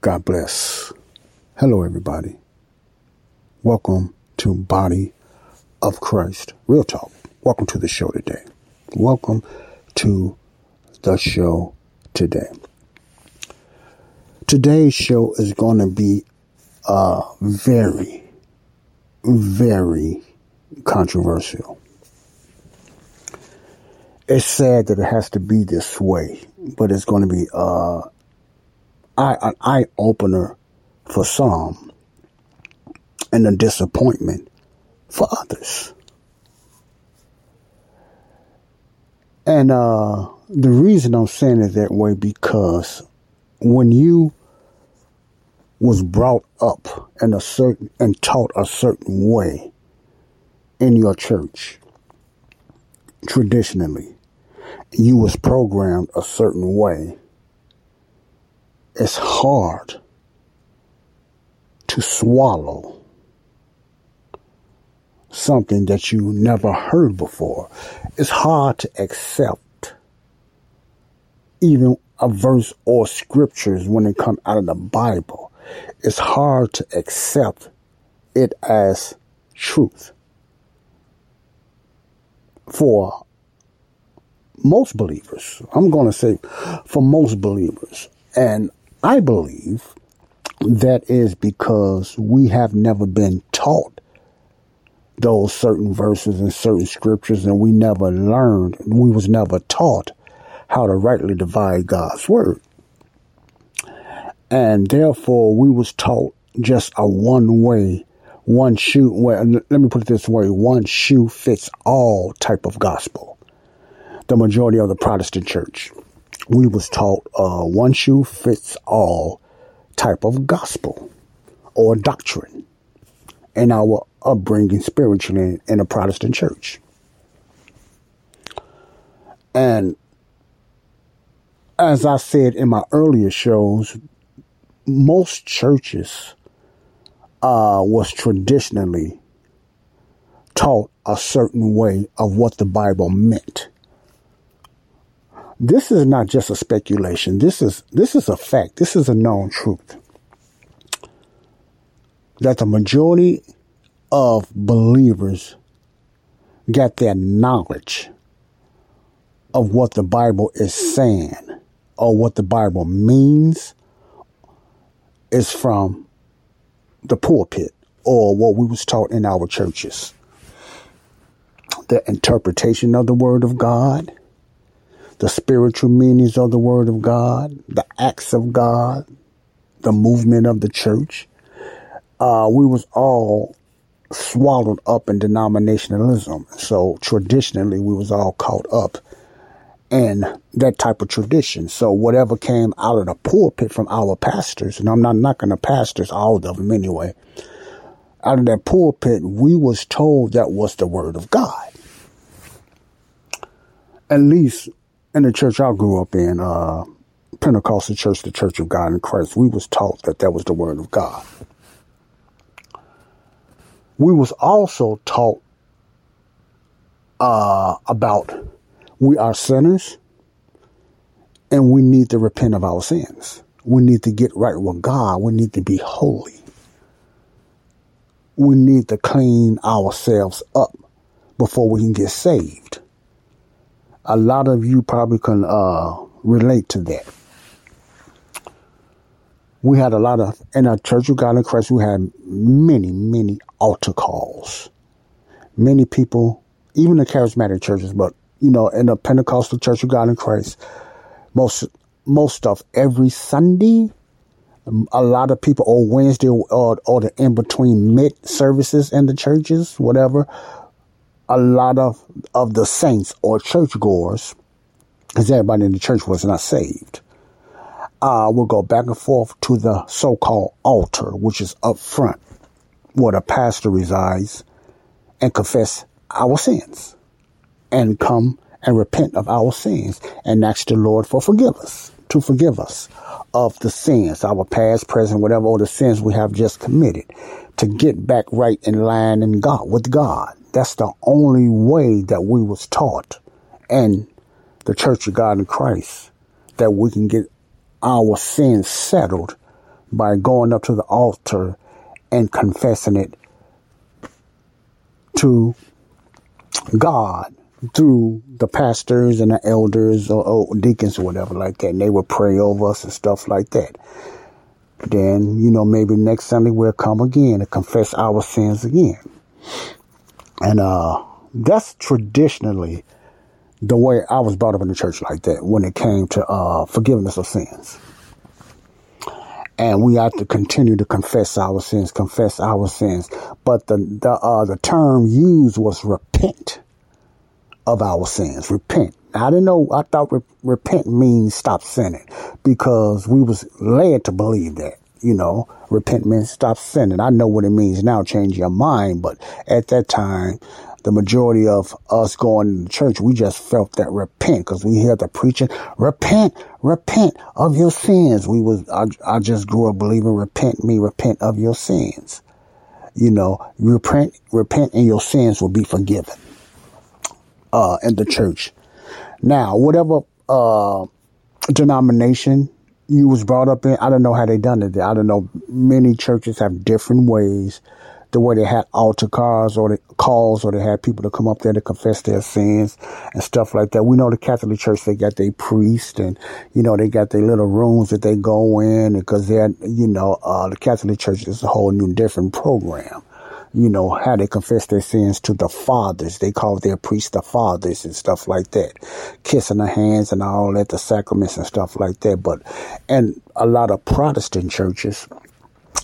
God bless. Hello, everybody. Welcome to Body of Christ. Real talk. Welcome to the show today. Welcome to the show today. Today's show is going to be uh, very, very controversial. It's sad that it has to be this way, but it's going to be uh, an eye opener for some and a disappointment for others. And uh, the reason I'm saying it that way because when you was brought up in a certain and taught a certain way in your church traditionally you was programmed a certain way it's hard to swallow something that you never heard before. It's hard to accept even a verse or scriptures when they come out of the Bible. It's hard to accept it as truth for most believers. I'm going to say for most believers. And I believe that is because we have never been taught those certain verses and certain scriptures and we never learned, we was never taught how to rightly divide God's word. And therefore we was taught just a one way, one shoe, well, let me put it this way, one shoe fits all type of gospel. The majority of the Protestant church. We was taught uh, one shoe fits all type of gospel or doctrine in our upbringing spiritually in a Protestant church. And as I said in my earlier shows, most churches uh, was traditionally taught a certain way of what the Bible meant. This is not just a speculation. This is this is a fact. This is a known truth. That the majority of believers get their knowledge of what the Bible is saying or what the Bible means is from the pulpit or what we was taught in our churches. The interpretation of the word of God, the spiritual meanings of the Word of God, the acts of God, the movement of the church. Uh, we was all swallowed up in denominationalism. So traditionally, we was all caught up in that type of tradition. So whatever came out of the pulpit from our pastors, and I'm not knocking the pastors, all of them anyway, out of that pulpit, we was told that was the word of God. At least in the church I grew up in, uh, Pentecostal church, the Church of God in Christ, we was taught that that was the word of God. We was also taught uh, about we are sinners and we need to repent of our sins. We need to get right with God. We need to be holy. We need to clean ourselves up before we can get saved a lot of you probably can uh, relate to that. We had a lot of, in our Church of God in Christ, we had many, many altar calls. Many people, even the charismatic churches, but, you know, in the Pentecostal Church of God in Christ, most, most of every Sunday, a lot of people, or Wednesday, or, or the in between mid services in the churches, whatever, a lot of, of the saints or churchgoers, because everybody in the church was not saved, uh, will go back and forth to the so-called altar, which is up front where the pastor resides, and confess our sins and come and repent of our sins and ask the Lord for forgiveness, to forgive us of the sins, our past, present, whatever, all the sins we have just committed, to get back right in line in God with God. That's the only way that we was taught and the Church of God in Christ that we can get our sins settled by going up to the altar and confessing it to God through the pastors and the elders or, or, deacons or whatever like that. And they would pray over us and stuff like that. Then, you know, maybe next Sunday we'll come again and confess our sins again. And uh that's traditionally the way I was brought up in the church like that when it came to uh forgiveness of sins. And we have to continue to confess our sins, confess our sins. But the the uh the term used was repent of our sins. Repent. I didn't know. I thought re- repent means stop sinning because we was led to believe that. You know, repent means stop sinning. I know what it means now, change your mind. But at that time, the majority of us going to church, we just felt that repent because we hear the preaching, repent, repent of your sins. We was, I, I just grew up believing repent me, repent of your sins. You know, repent, repent and your sins will be forgiven uh, in the church. Now, whatever uh, denomination you was brought up in, I don't know how they done it. I don't know. Many churches have different ways. The way they had altar calls or the calls or they had people to come up there to confess their sins and stuff like that. We know the Catholic Church, they got their priest and, you know, they got their little rooms that they go in because they're, you know, uh, the Catholic Church is a whole new different program you know, how they confess their sins to the fathers. They call their priests the fathers and stuff like that. Kissing the hands and all that, the sacraments and stuff like that. But, and a lot of Protestant churches,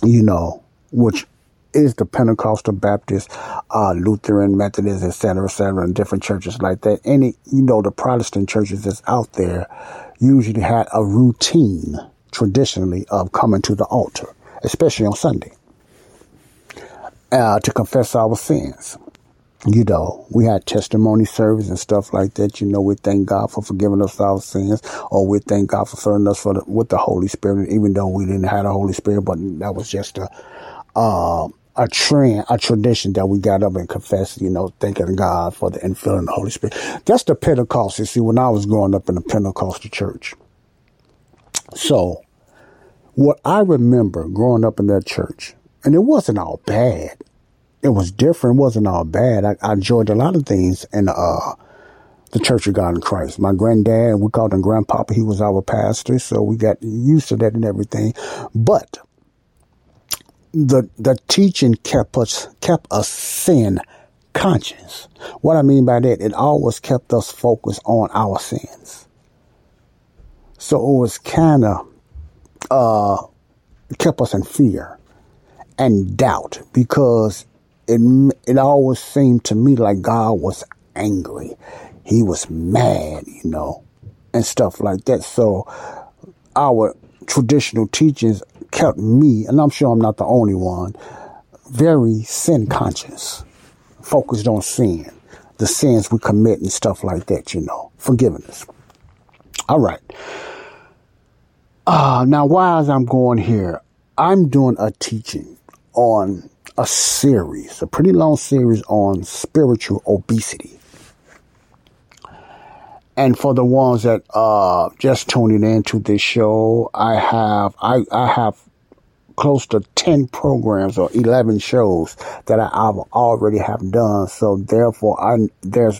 you know, which is the Pentecostal Baptist, uh, Lutheran, Methodist, etc., etc., and different churches like that. Any, you know, the Protestant churches that's out there usually had a routine traditionally of coming to the altar, especially on Sunday uh, to confess our sins. You know, we had testimony service and stuff like that. You know, we thank God for forgiving us our sins, or we thank God for filling us for the, with the Holy Spirit, even though we didn't have the Holy Spirit, but that was just a, uh, a trend, a tradition that we got up and confessed, you know, thanking God for the infilling of the Holy Spirit. That's the Pentecost. You See, when I was growing up in the Pentecostal church. So, what I remember growing up in that church, and it wasn't all bad. It was different. It wasn't all bad. I, I enjoyed a lot of things in uh, the Church of God in Christ. My granddad, we called him Grandpapa. He was our pastor, so we got used to that and everything. But the the teaching kept us kept us sin conscious. What I mean by that, it always kept us focused on our sins. So it was kind of uh, kept us in fear and doubt because it it always seemed to me like God was angry. He was mad, you know, and stuff like that. So our traditional teachings kept me, and I'm sure I'm not the only one, very sin conscious, focused on sin, the sins we commit and stuff like that, you know, forgiveness. All right. Uh, now, why as I'm going here, I'm doing a teaching on a series, a pretty long series on spiritual obesity. And for the ones that uh just tuning into this show, I have I, I have close to 10 programs or 11 shows that I, I've already have done. So therefore I there's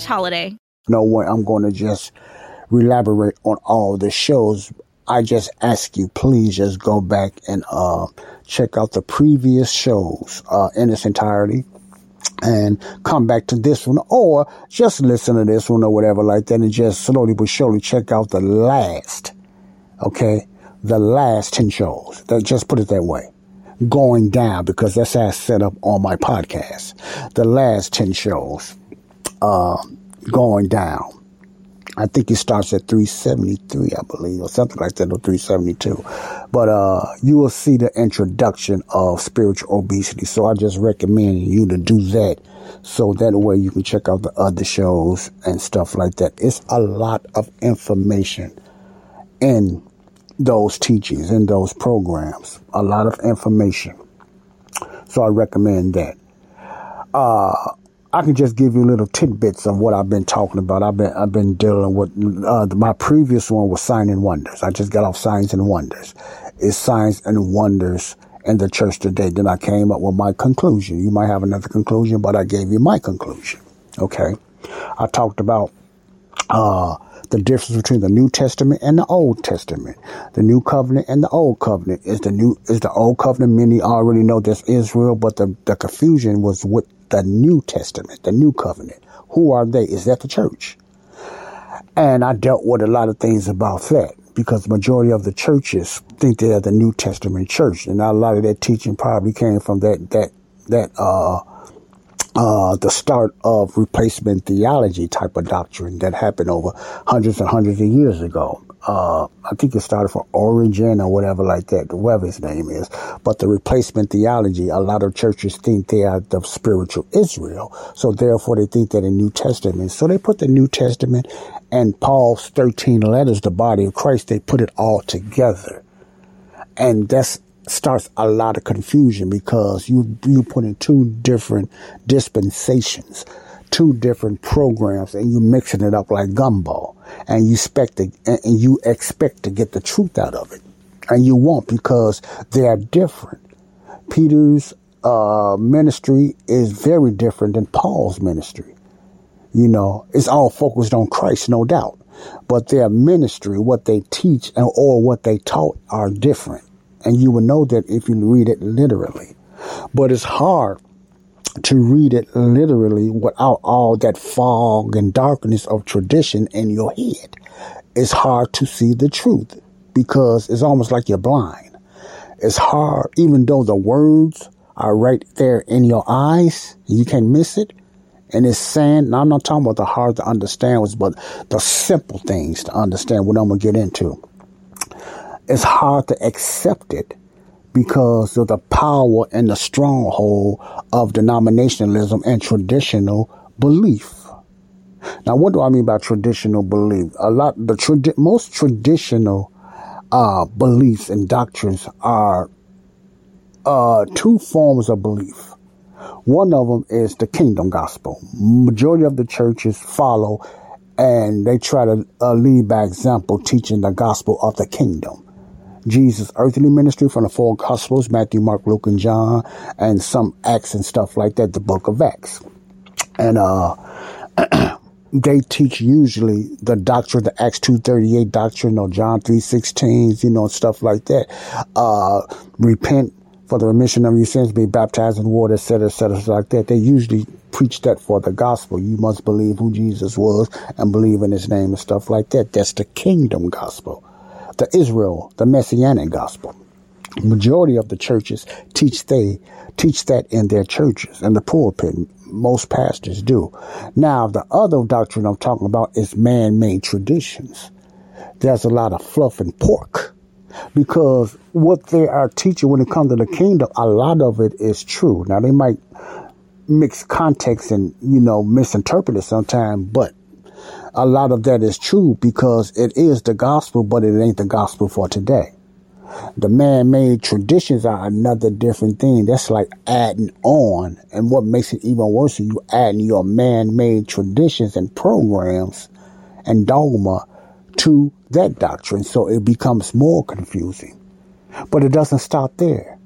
holiday. No way I'm going to just elaborate on all the shows. I just ask you, please just go back and uh, check out the previous shows uh, in its entirety and come back to this one or just listen to this one or whatever like that and just slowly but surely check out the last, okay, the last 10 shows. That, just put it that way. Going down because that's how I set up on my podcast. The last 10 shows, uh, going down. I think it starts at 373, I believe, or something like that, or 372. But uh, you will see the introduction of spiritual obesity. So I just recommend you to do that. So that way you can check out the other shows and stuff like that. It's a lot of information in those teachings, in those programs. A lot of information. So I recommend that. Uh, I can just give you little tidbits of what I've been talking about. I've been I've been dealing with uh, my previous one was sign and wonders. I just got off signs and wonders. It's signs and wonders in the church today. Then I came up with my conclusion. You might have another conclusion, but I gave you my conclusion. Okay, I talked about uh, the difference between the New Testament and the Old Testament. The New Covenant and the Old Covenant is the new is the Old Covenant. Many already know that's Israel, but the the confusion was with the New Testament, the New Covenant. Who are they? Is that the church? And I dealt with a lot of things about that because the majority of the churches think they are the New Testament church, and a lot of that teaching probably came from that that that uh uh, the start of replacement theology type of doctrine that happened over hundreds and hundreds of years ago. Uh, I think it started from Origen or whatever like that, whatever his name is. But the replacement theology, a lot of churches think they are the spiritual Israel. So therefore they think that in New Testament. So they put the New Testament and Paul's 13 letters, the body of Christ, they put it all together. And that's starts a lot of confusion because you you put in two different dispensations, two different programs, and you're mixing it up like gumbo, and you expect to, and you expect to get the truth out of it, and you won't because they are different. Peter's uh, ministry is very different than Paul's ministry. You know, it's all focused on Christ, no doubt, but their ministry, what they teach, and or what they taught, are different and you will know that if you read it literally. But it's hard to read it literally without all that fog and darkness of tradition in your head. It's hard to see the truth because it's almost like you're blind. It's hard, even though the words are right there in your eyes, you can't miss it. And it's saying, now I'm not talking about the hard to understand, but the simple things to understand, what I'm going to get into it's hard to accept it because of the power and the stronghold of denominationalism and traditional belief. Now, what do I mean by traditional belief? A lot, the tradi- most traditional uh, beliefs and doctrines are uh, two forms of belief. One of them is the kingdom gospel. Majority of the churches follow and they try to uh, lead by example, teaching the gospel of the kingdom. Jesus' earthly ministry from the four Gospels Matthew, Mark, Luke, and John, and some Acts and stuff like that, the book of Acts. And uh, they teach usually the doctrine, the Acts 2.38 doctrine or John 3.16, you know, stuff like that. Uh, repent for the remission of your sins, be baptized in water, etc., etc., like that. They usually preach that for the gospel. You must believe who Jesus was and believe in his name and stuff like that. That's the kingdom gospel the Israel, the Messianic gospel. Majority of the churches teach they teach that in their churches and the pulpit. Most pastors do. Now, the other doctrine I'm talking about is man-made traditions. There's a lot of fluff and pork because what they are teaching when it comes to the kingdom, a lot of it is true. Now, they might mix context and, you know, misinterpret it sometimes, but a lot of that is true because it is the gospel, but it ain't the gospel for today. The man-made traditions are another different thing. That's like adding on. And what makes it even worse is you adding your man-made traditions and programs and dogma to that doctrine. So it becomes more confusing. But it doesn't stop there.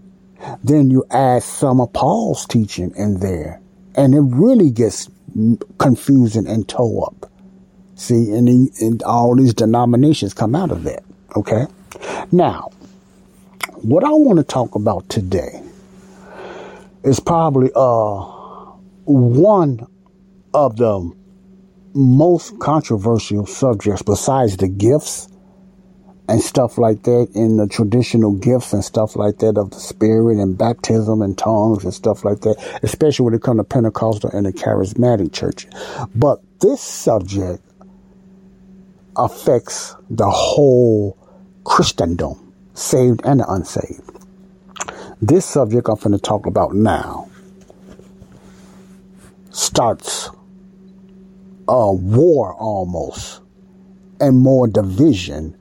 Then you add some of Paul's teaching in there and it really gets confusing and toe up. See, and, and all these denominations come out of that. Okay. Now, what I want to talk about today is probably uh one of the most controversial subjects besides the gifts and stuff like that in the traditional gifts and stuff like that of the spirit and baptism and tongues and stuff like that, especially when it comes to Pentecostal and the charismatic church. But this subject affects the whole Christendom, saved and unsaved. This subject I'm going to talk about now starts a war almost and more division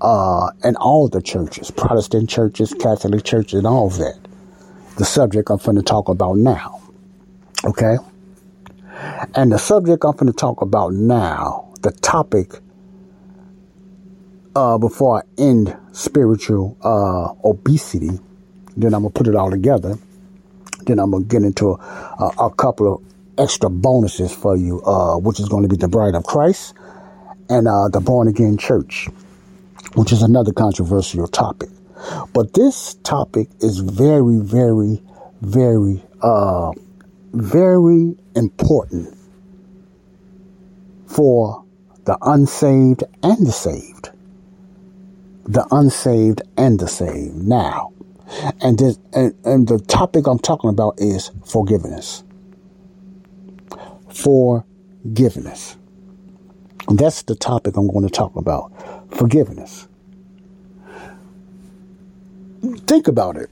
uh, in all the churches, Protestant churches, Catholic churches, and all of that. The subject I'm going to talk about now. Okay? And the subject I'm going to talk about now, the topic, uh, before I end spiritual uh, obesity, then I'm to put it all together. Then I'm to get into a, a, a, couple of extra bonuses for you, uh, which is going to be the bride of Christ and uh, the born again church which is another controversial topic. But this topic is very, very, very, uh, very important for the unsaved and the saved. The unsaved and the saved. Now, and this, and, and the topic I'm talking about is forgiveness. Forgiveness. That's the topic I'm going to talk about. Forgiveness. Think about it.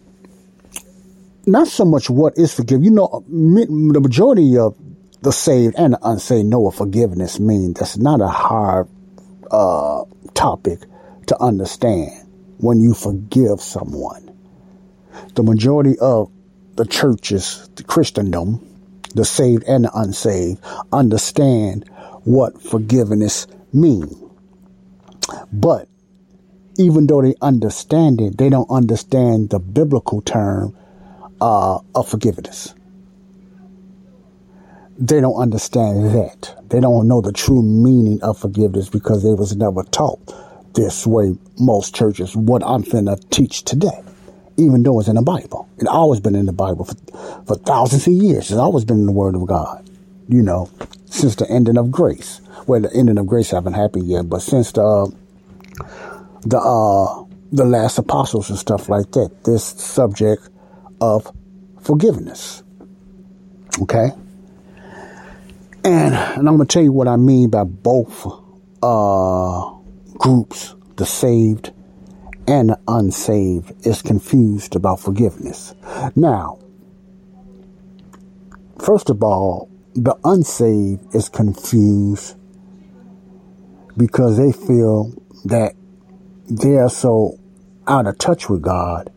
Not so much what is forgive. You know, the majority of the saved and the unsaved know what forgiveness means. That's not a hard uh, topic to understand when you forgive someone. The majority of the churches, the Christendom, the saved and the unsaved, understand what forgiveness means. But even though they understand it, they don't understand the biblical term uh, of forgiveness. They don't understand that. They don't know the true meaning of forgiveness because they was never taught this way. Most churches, what I'm finna teach today, even though it's in the Bible. It's always been in the Bible for, for thousands of years. It's always been in the Word of God. You know, since the ending of grace. Well, the ending of grace haven't happened yet, but since the the uh, the last apostles and stuff like that. This subject of forgiveness. Okay? And, and I'm going to tell you what I mean by both uh, groups, the saved and the unsaved, is confused about forgiveness. Now, first of all, the unsaved is confused because they feel that they are so out of touch with God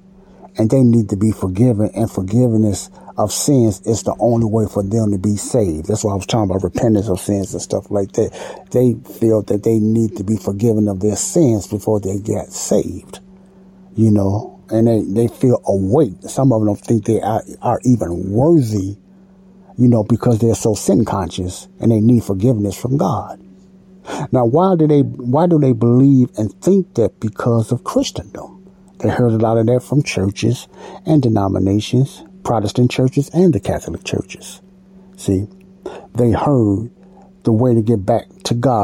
and they need to be forgiven and forgiveness of sins is the only way for them to be saved. That's why I was talking about repentance of sins and stuff like that. They feel that they need to be forgiven of their sins before they get saved, you know, and they, they feel a weight. Some of them think they are, are even worthy, you know, because they're so sin conscious and they need forgiveness from God. Now, why do they why do they believe and think that because of Christendom? They heard a lot of that from churches and denominations, Protestant churches and the Catholic churches. See, they heard the way to get back to God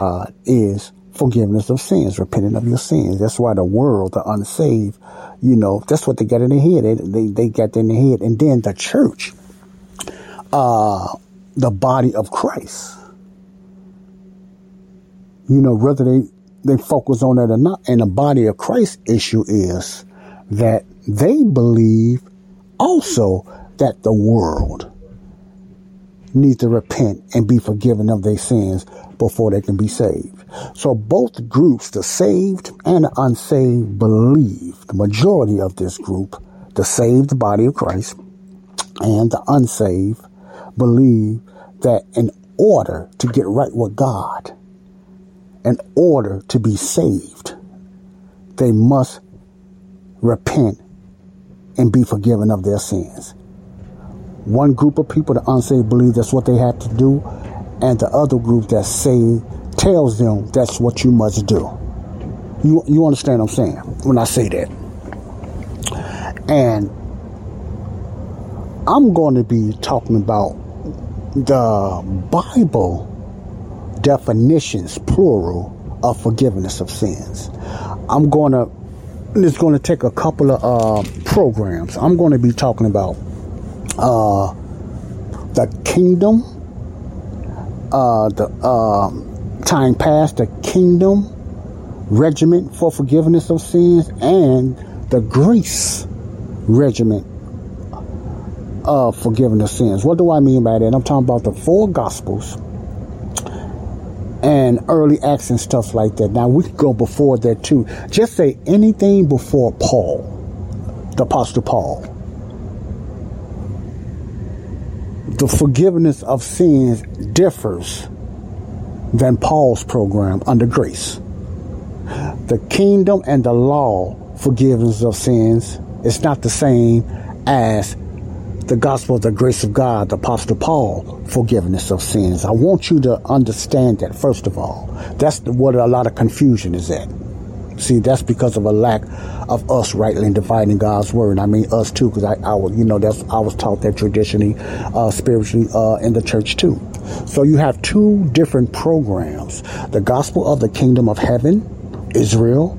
Uh, is forgiveness of sins, repenting of your sins. That's why the world, the unsaved, you know, that's what they got in their head. They, they, they got in their head. And then the church, uh, the body of Christ, you know, whether they, they focus on that or not. And the body of Christ issue is that they believe also that the world needs to repent and be forgiven of their sins before they can be saved. So both groups, the saved and the unsaved, believe, the majority of this group, the saved body of Christ and the unsaved, believe that in order to get right with God, in order to be saved, they must repent and be forgiven of their sins. One group of people, the unsaved, believe that's what they have to do, and the other group that say tells them that's what you must do. You you understand what I'm saying when I say that? And I'm going to be talking about the Bible definitions, plural, of forgiveness of sins. I'm going to. It's going to take a couple of uh, programs. I'm going to be talking about uh, the kingdom, uh, the uh, time past, the kingdom regiment for forgiveness of sins, and the grace regiment of forgiveness of sins. What do I mean by that? I'm talking about the four gospels and early acts and stuff like that. Now we could go before that too. Just say anything before Paul, the Apostle Paul. The forgiveness of sins differs than Paul's program under grace. The kingdom and the law forgiveness of sins is not the same as the gospel of the grace of God, the apostle Paul, forgiveness of sins. I want you to understand that first of all. That's what a lot of confusion is at. See, that's because of a lack of us rightly dividing God's word. I mean, us too, because I, I was, you know, that's I was taught that traditionally, uh, spiritually, uh, in the church too. So you have two different programs: the gospel of the kingdom of heaven, Israel,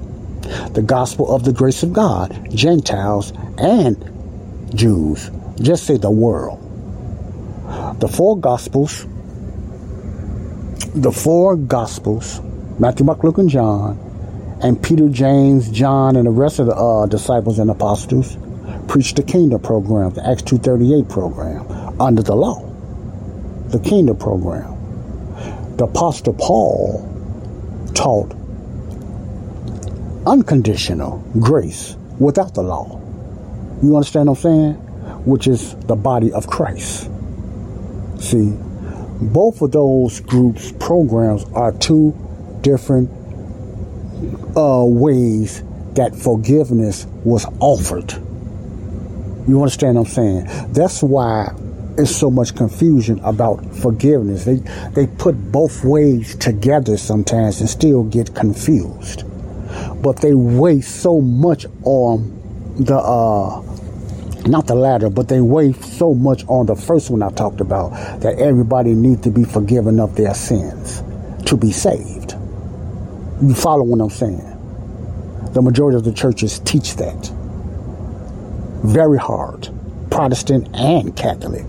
the gospel of the grace of God, Gentiles and Jews. Just say the world. The four gospels, the four gospels, Matthew, Mark, Luke, and John and Peter, James, John, and the rest of the uh, disciples and apostles preached the kingdom program, the Acts 238 program, under the law, the kingdom program. The apostle Paul taught unconditional grace without the law. You understand what I'm saying? Which is the body of Christ. See, both of those groups' programs are two different uh, ways that forgiveness was offered. You understand what I'm saying? That's why it's so much confusion about forgiveness. They they put both ways together sometimes and still get confused. But they waste so much on the uh not the latter, but they weigh so much on the first one I talked about that everybody needs to be forgiven of their sins to be saved. You follow what I'm saying? The majority of the churches teach that. Very hard. Protestant and Catholic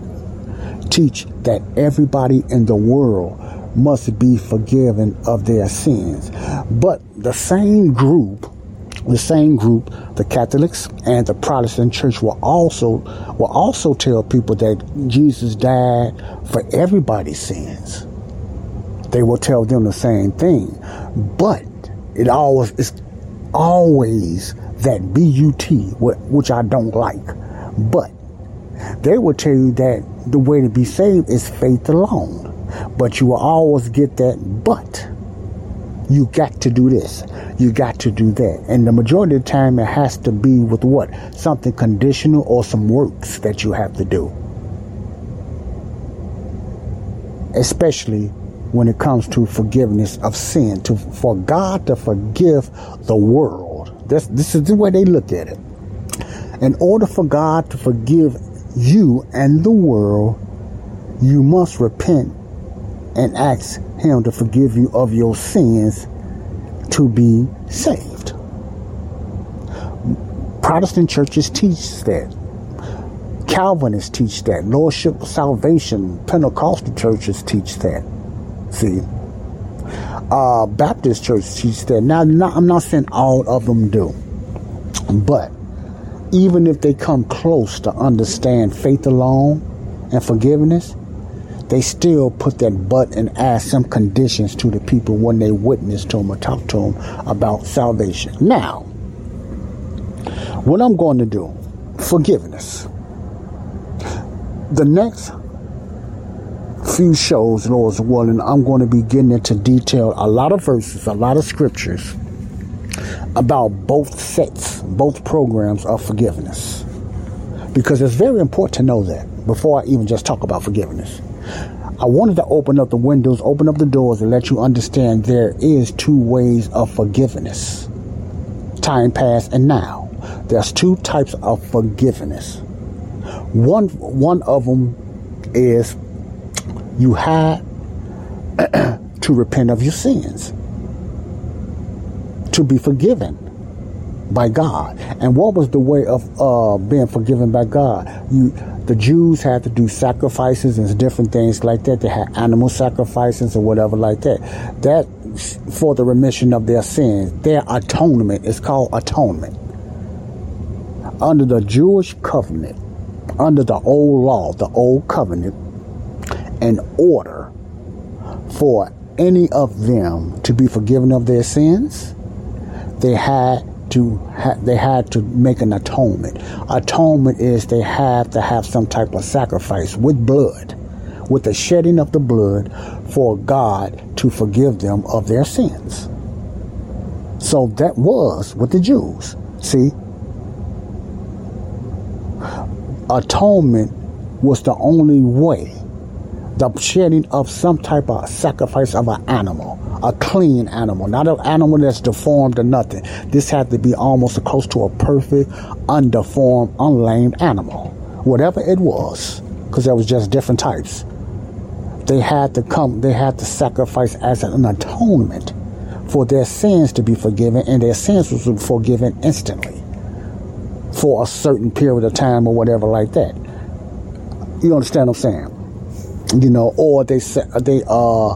teach that everybody in the world must be forgiven of their sins. But the same group, the same group, the Catholics and the Protestant church will also will also tell people that Jesus died for everybody's sins. They will tell them the same thing. But it always is always that BUT, which I don't like. But they will tell you that the way to be saved is faith alone. But you will always get that but. You got to do this. You got to do that. And the majority of the time it has to be with what? Something conditional or some works that you have to do. Especially when it comes to forgiveness of sin, to for God to forgive the world. This this is the way they look at it. In order for God to forgive you and the world, you must repent and ask Him to forgive you of your sins to be saved. Protestant churches teach that. Calvinists teach that. Lordship Salvation, Pentecostal churches teach that. See? Uh, Baptist church teach that. Now, not, I'm not saying all of them do. But even if they come close to understand faith alone and forgiveness, they still put that but and add some conditions to the people when they witness to them or talk to them about salvation. Now, what I'm going to do, forgiveness. The next few shows, Lord's willing, I'm going to be getting into detail a lot of verses, a lot of scriptures about both sets, both programs of forgiveness. Because it's very important to know that before I even just talk about forgiveness. I wanted to open up the windows, open up the doors, and let you understand there is two ways of forgiveness. Time past and now. There's two types of forgiveness. One one of them is you had to repent of your sins, to be forgiven by God. And what was the way of uh, being forgiven by God? You the Jews had to do sacrifices and different things like that. They had animal sacrifices or whatever like that. That for the remission of their sins. Their atonement is called atonement. Under the Jewish covenant, under the old law, the old covenant, in order for any of them to be forgiven of their sins, they had to ha- they had to make an atonement. Atonement is they have to have some type of sacrifice with blood, with the shedding of the blood for God to forgive them of their sins. So that was with the Jews. See, atonement was the only way the shedding of some type of sacrifice of an animal, a clean animal, not an animal that's deformed or nothing. This had to be almost close to a perfect, undeformed, unlamed animal, whatever it was, because there was just different types. They had to come, they had to sacrifice as an atonement for their sins to be forgiven, and their sins was forgiven instantly for a certain period of time or whatever like that. You understand what I'm saying? You know, or they they uh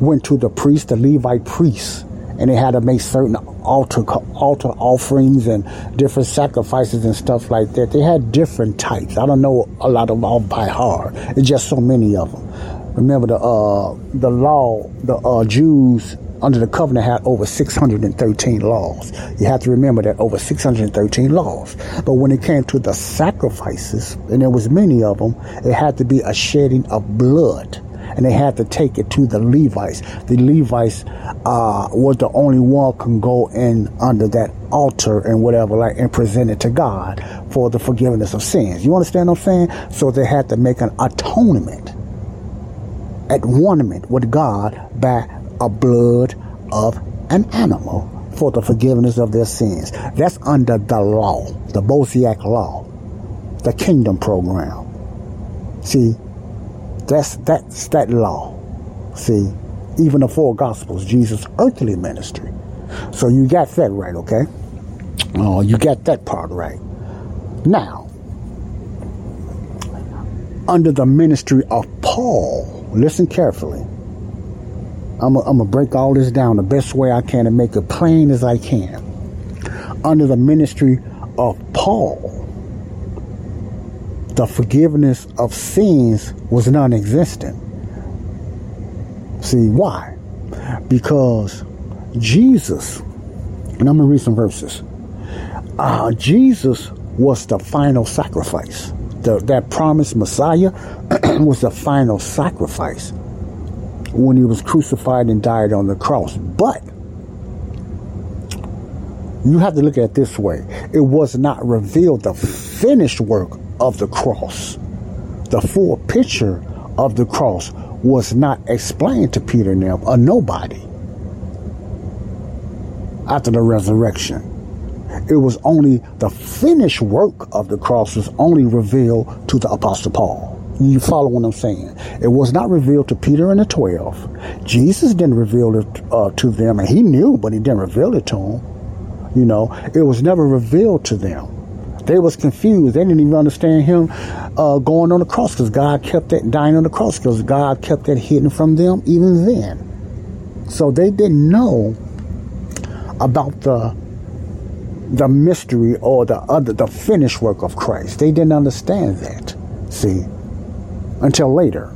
went to the priest, the Levite priest, and they had to make certain altar altar offerings and different sacrifices and stuff like that. They had different types. I don't know a lot of all by heart. It's just so many of them. Remember the uh the law, the uh Jews under the covenant had over 613 laws. You have to remember that over 613 laws. But when it came to the sacrifices, and there was many of them, it had to be a shedding of blood. And they had to take it to the Levites. The Levites uh, was the only one can go in under that altar and whatever, like, and present it to God for the forgiveness of sins. You understand what I'm saying? So they had to make an atonement, at one with God by a blood of an animal for the forgiveness of their sins. That's under the law, the Mosaic law, the kingdom program. See, that's that's that law. See, even the four gospels, Jesus' earthly ministry. So you got that right, okay? Oh, you got that part right. Now, under the ministry of Paul, listen carefully I'm going to break all this down the best way I can and make it plain as I can. Under the ministry of Paul, the forgiveness of sins was non existent. See, why? Because Jesus, and I'm going to read some verses. Uh, Jesus was the final sacrifice. The, that promised Messiah was the final sacrifice when he was crucified and died on the cross. But you have to look at it this way it was not revealed the finished work of the cross. The full picture of the cross was not explained to Peter and them, a nobody, after the resurrection. It was only the finished work of the cross was only revealed to the Apostle Paul. You follow what I'm saying? It was not revealed to Peter and the twelve. Jesus didn't reveal it uh, to them, and he knew, but he didn't reveal it to them. You know, it was never revealed to them. They was confused. They didn't even understand him uh, going on the cross because God kept that dying on the cross because God kept that hidden from them even then. So they didn't know about the the mystery or the other the finished work of Christ. They didn't understand that. See, until later.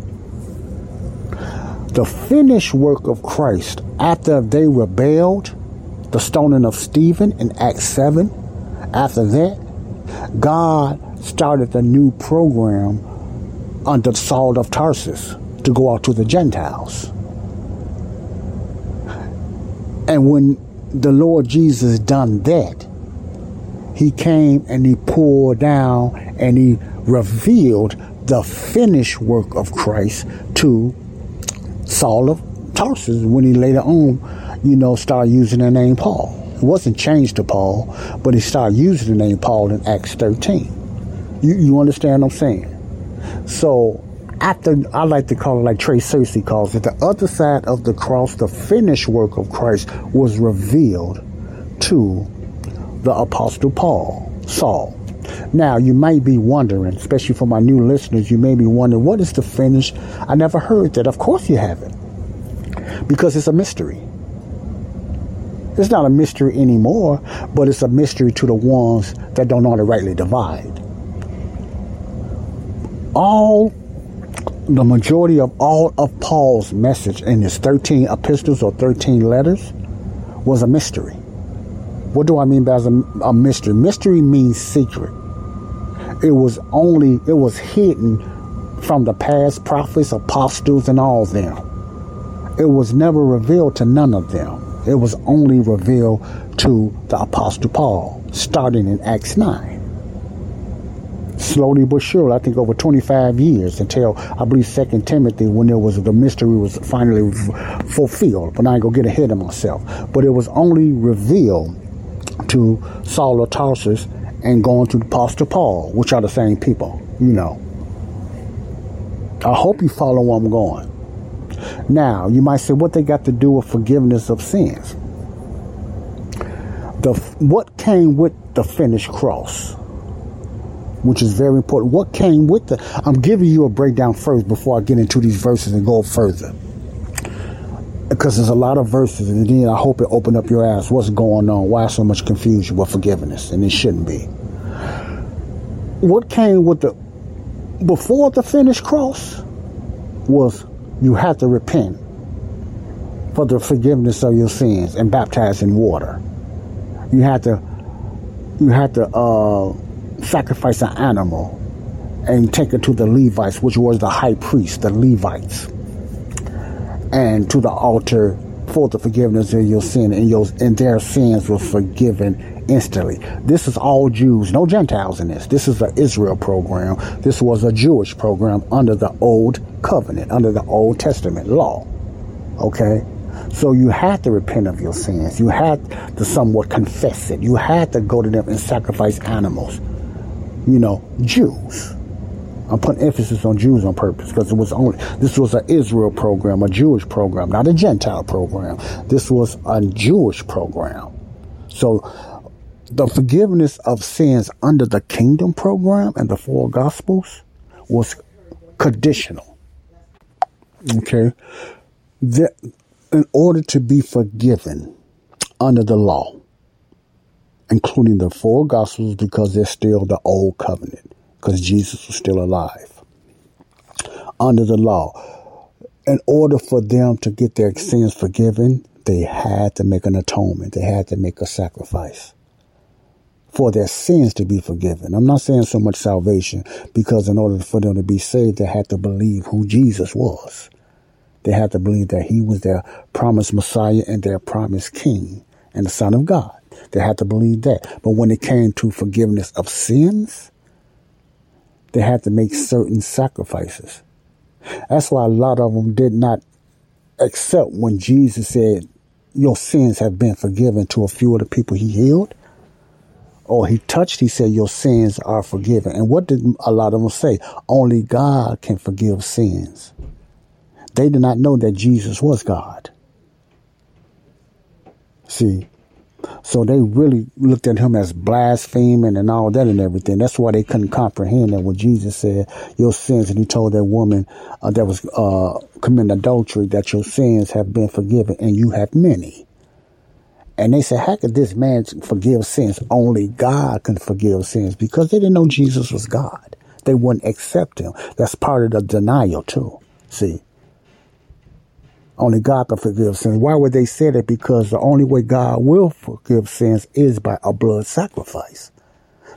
The finished work of Christ after they rebelled, the stoning of Stephen in Acts 7, after that, God started a new program under Saul of Tarsus to go out to the Gentiles. And when the Lord Jesus done that, he came and he poured down and he revealed the finished work of Christ to Saul of Tarsus when he later on, you know, started using the name Paul. It wasn't changed to Paul, but he started using the name Paul in Acts 13. You, you understand what I'm saying? So after I like to call it like Trey Cersei calls it, the other side of the cross, the finished work of Christ was revealed to the apostle Paul, Saul. Now, you might be wondering, especially for my new listeners, you may be wondering, what is the finish? I never heard that. Of course you haven't. Because it's a mystery. It's not a mystery anymore, but it's a mystery to the ones that don't know how to rightly divide. All, the majority of all of Paul's message in his 13 epistles or 13 letters was a mystery. What do I mean by a, a mystery? Mystery means secret it was only it was hidden from the past prophets, apostles, and all them. It was never revealed to none of them. It was only revealed to the apostle Paul, starting in Acts nine. Slowly but surely, I think over 25 years until I believe Second Timothy, when there was the mystery was finally fulfilled. But I ain't gonna get ahead of myself. But it was only revealed to Saul of Tarsus and going to Apostle Paul, which are the same people, you know. I hope you follow where I'm going. Now, you might say, what they got to do with forgiveness of sins? The what came with the finished cross, which is very important. What came with the? I'm giving you a breakdown first before I get into these verses and go further, because there's a lot of verses, and then I hope it opened up your ass. What's going on? Why so much confusion with forgiveness? And it shouldn't be what came with the before the finished cross was you had to repent for the forgiveness of your sins and baptize in water. You had to you had to uh, sacrifice an animal and take it to the Levites, which was the high priest, the Levites, and to the altar for the forgiveness of your sin, and your and their sins were forgiven instantly. This is all Jews, no Gentiles in this. This is an Israel program. This was a Jewish program under the Old Covenant, under the Old Testament law. Okay? So you had to repent of your sins. You had to somewhat confess it. You had to go to them and sacrifice animals. You know, Jews. I'm putting emphasis on Jews on purpose because it was only this was an Israel program, a Jewish program, not a Gentile program. This was a Jewish program. So the forgiveness of sins under the kingdom program and the four gospels was conditional. Okay. The, in order to be forgiven under the law, including the four gospels because they're still the old covenant, because Jesus was still alive. Under the law, in order for them to get their sins forgiven, they had to make an atonement. They had to make a sacrifice for their sins to be forgiven. I'm not saying so much salvation because in order for them to be saved, they had to believe who Jesus was. They had to believe that he was their promised Messiah and their promised King and the Son of God. They had to believe that. But when it came to forgiveness of sins, they had to make certain sacrifices. That's why a lot of them did not accept when Jesus said, Your sins have been forgiven to a few of the people he healed or he touched, he said, Your sins are forgiven. And what did a lot of them say? Only God can forgive sins. They did not know that Jesus was God. See, so they really looked at him as blaspheming and all that and everything. That's why they couldn't comprehend that when Jesus said, Your sins, and he told that woman uh, that was uh, committing adultery, that your sins have been forgiven and you have many. And they said, How could this man forgive sins? Only God can forgive sins because they didn't know Jesus was God. They wouldn't accept him. That's part of the denial, too. See? Only God can forgive sins. Why would they say that? Because the only way God will forgive sins is by a blood sacrifice.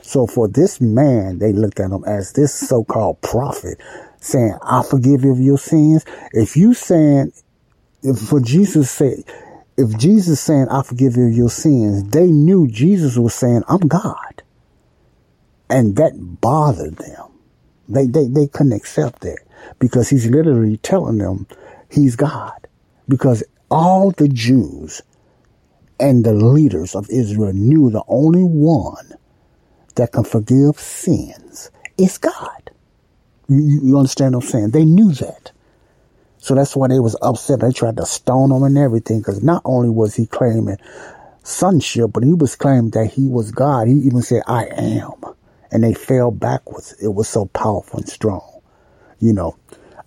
So for this man, they looked at him as this so-called prophet saying, I forgive you of your sins. If you saying, if for Jesus say, if Jesus saying, I forgive you of your sins, they knew Jesus was saying, I'm God. And that bothered them. They, they, they couldn't accept that because he's literally telling them he's God. Because all the Jews and the leaders of Israel knew the only one that can forgive sins is God. You, you understand what I'm saying? They knew that. So that's why they was upset. They tried to stone him and everything because not only was he claiming sonship, but he was claiming that he was God. He even said, I am. And they fell backwards. It was so powerful and strong. You know,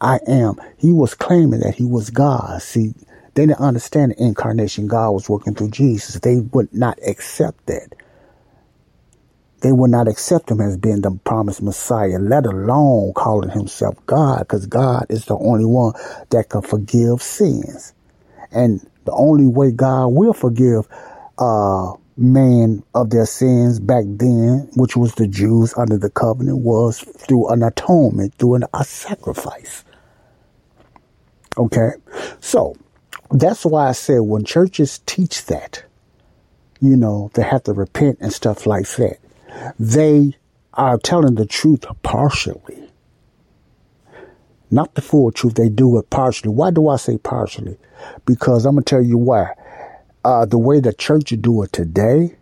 I am. He was claiming that he was God. See, they didn't understand the incarnation. God was working through Jesus. They would not accept that they would not accept him as being the promised Messiah, let alone calling himself God, because God is the only one that can forgive sins. And the only way God will forgive uh, man of their sins back then, which was the Jews under the covenant, was through an atonement, through an, a sacrifice. Okay? So, that's why I said when churches teach that, you know, they have to repent and stuff like that they are telling the truth partially. Not the full truth, they do it partially. Why do I say partially? Because I'm going to tell you why. Uh, the way the church do it today,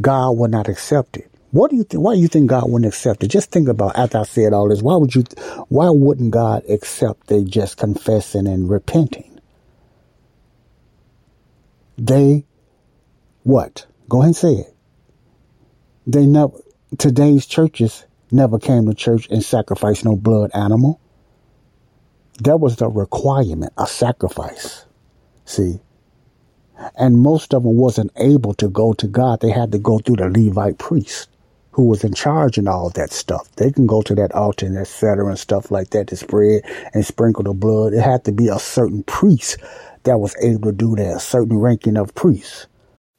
God will not accept it. What do you think? Why do you think God wouldn't accept it? Just think about after I said all this. Why would you? Why wouldn't God accept they just confessing and repenting? They, what? Go ahead and say it. They never, today's churches never came to church and sacrificed no blood animal. That was the requirement, a sacrifice. See? And most of them wasn't able to go to God. They had to go through the Levite priest who was in charge and all that stuff. They can go to that altar and etc. and stuff like that to spread and sprinkle the blood. It had to be a certain priest that was able to do that, a certain ranking of priests.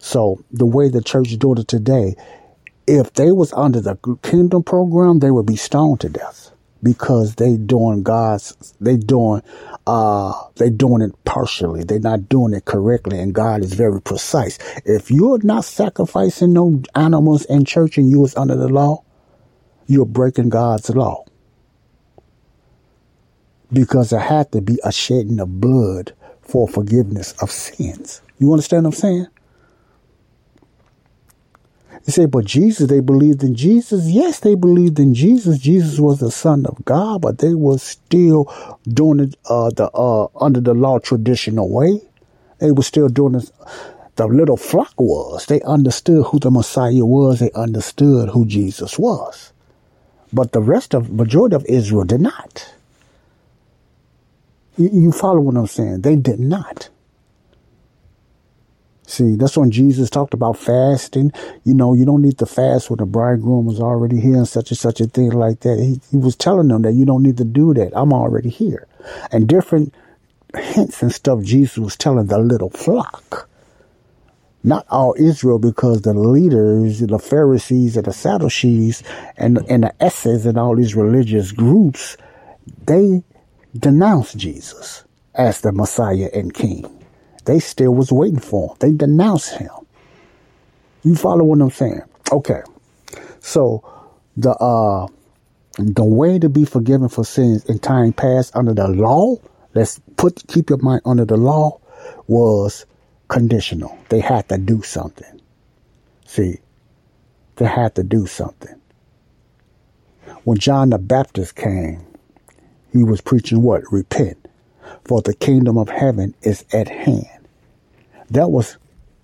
So the way the church is doing it today, if they was under the kingdom program, they would be stoned to death because they doing God's, they doing, uh, they doing it partially. They're not doing it correctly, and God is very precise. If you're not sacrificing no animals in church and you was under the law, you're breaking God's law because there had to be a shedding of blood for forgiveness of sins. You understand what I'm saying? You say, but Jesus, they believed in Jesus. Yes, they believed in Jesus. Jesus was the Son of God, but they were still doing it uh, the uh, under the law traditional way. They were still doing it. The little flock was. They understood who the Messiah was. They understood who Jesus was. But the rest of majority of Israel did not. You, you follow what I'm saying? They did not. See, that's when Jesus talked about fasting. You know, you don't need to fast when the bridegroom was already here and such and such a thing like that. He, he was telling them that you don't need to do that. I'm already here. And different hints and stuff Jesus was telling the little flock. Not all Israel because the leaders, the Pharisees and the Sadducees and, and the Essenes and all these religious groups, they denounced Jesus as the Messiah and King. They still was waiting for him. They denounced him. You follow what I'm saying? Okay. So the uh the way to be forgiven for sins in time past under the law, let's put keep your mind under the law, was conditional. They had to do something. See, they had to do something. When John the Baptist came, he was preaching what? Repent, for the kingdom of heaven is at hand. That was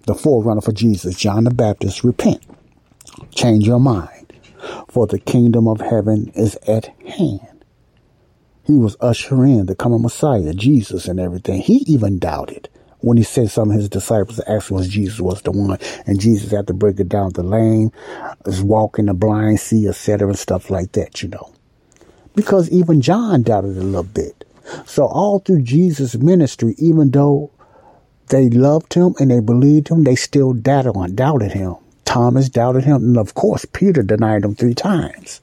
the forerunner for Jesus, John the Baptist. Repent, change your mind, for the kingdom of heaven is at hand. He was ushering in the coming Messiah, Jesus, and everything. He even doubted when he said some of his disciples asked him was Jesus was the one, and Jesus had to break it down. The lame is walking, the blind see, etc., and stuff like that. You know because even John doubted a little bit. So all through Jesus' ministry, even though they loved him and they believed him, they still doubted, him. Thomas doubted him, and of course Peter denied him three times.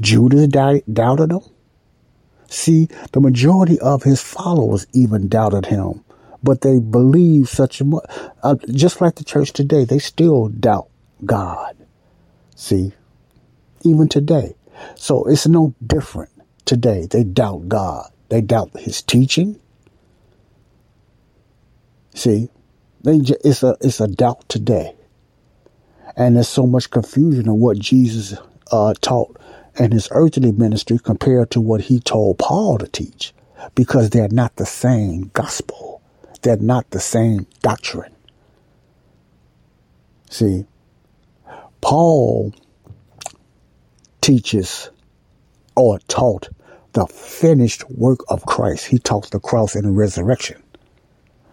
Judas doubted him. See, the majority of his followers even doubted him, but they believed such a much. Uh, just like the church today, they still doubt God. See, even today, so it's no different today. They doubt God. They doubt his teaching. See, they it's a it's a doubt today, and there's so much confusion of what Jesus uh, taught in his earthly ministry compared to what he told Paul to teach, because they're not the same gospel. They're not the same doctrine. See, Paul teaches or taught the finished work of Christ. He taught the cross and the resurrection.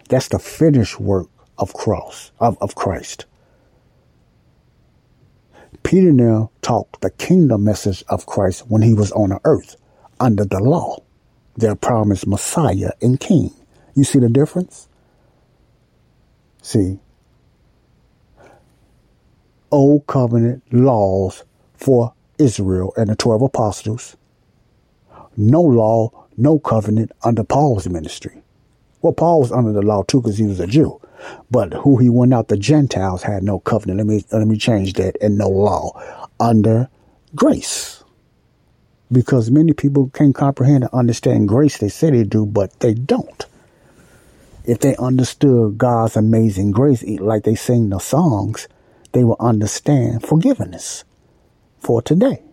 That's the finished work of cross of, of Christ. Peter now taught the kingdom message of Christ when he was on the earth under the law, their promised Messiah and King. You see the difference? See, old covenant laws for Israel and the 12 apostles. No law, no covenant under Paul's ministry. Well, Paul was under the law too because he was a Jew. But who he went out, the Gentiles had no covenant. Let me, let me change that and no law under grace. Because many people can't comprehend and understand grace. They say they do, but they don't. If they understood God's amazing grace, like they sing the songs, they will understand forgiveness for today.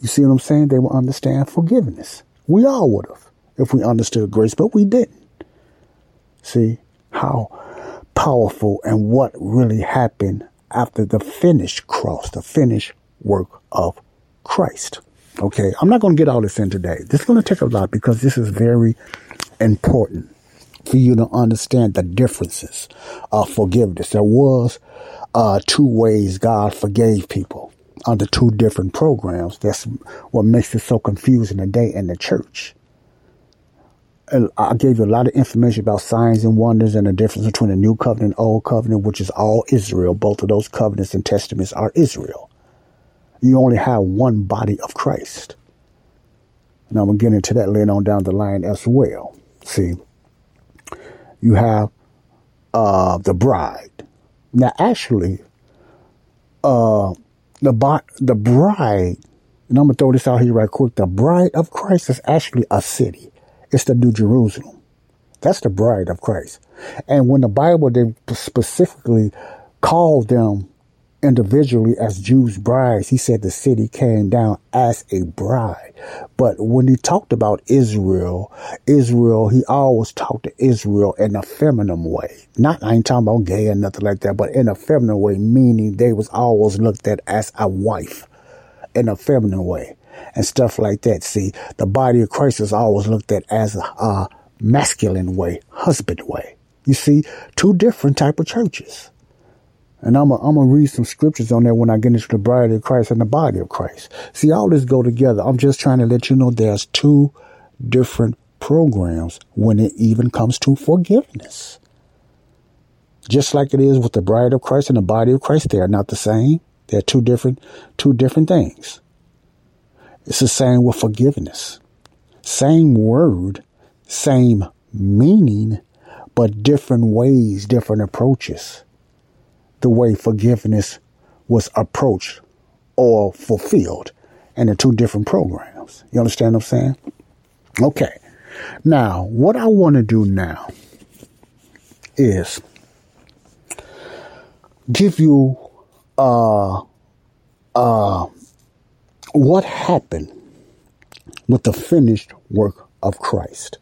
You see what I'm saying? They will understand forgiveness. We all would have if we understood grace, but we didn't. See how powerful and what really happened after the finished cross, the finished work of Christ. Okay, I'm not going to get all this in today. This is going to take a lot because this is very important for you to understand the differences of forgiveness. There was uh, two ways God forgave people under two different programs. That's what makes it so confusing today in the church. I gave you a lot of information about signs and wonders and the difference between the new covenant and old covenant, which is all Israel. Both of those covenants and testaments are Israel. You only have one body of Christ. And I'm going to get into that later on down the line as well. See, you have uh, the bride. Now, actually, uh, the, the bride, and I'm to throw this out here right quick. The bride of Christ is actually a city. It's the New Jerusalem. That's the bride of Christ. And when the Bible they specifically called them individually as Jews' brides, he said the city came down as a bride. But when he talked about Israel, Israel, he always talked to Israel in a feminine way. Not, I ain't talking about gay or nothing like that, but in a feminine way, meaning they was always looked at as a wife in a feminine way and stuff like that. See, the body of Christ is always looked at as a, a masculine way, husband way. You see, two different type of churches. And I'm going to read some scriptures on there when I get into the bride of Christ and the body of Christ. See, all this go together. I'm just trying to let you know there's two different programs when it even comes to forgiveness. Just like it is with the bride of Christ and the body of Christ, they are not the same. They're two different, two different things. It's the same with forgiveness. Same word, same meaning, but different ways, different approaches. The way forgiveness was approached or fulfilled in the two different programs. You understand what I'm saying? Okay. Now, what I want to do now is give you uh uh what happened with the finished work of Christ.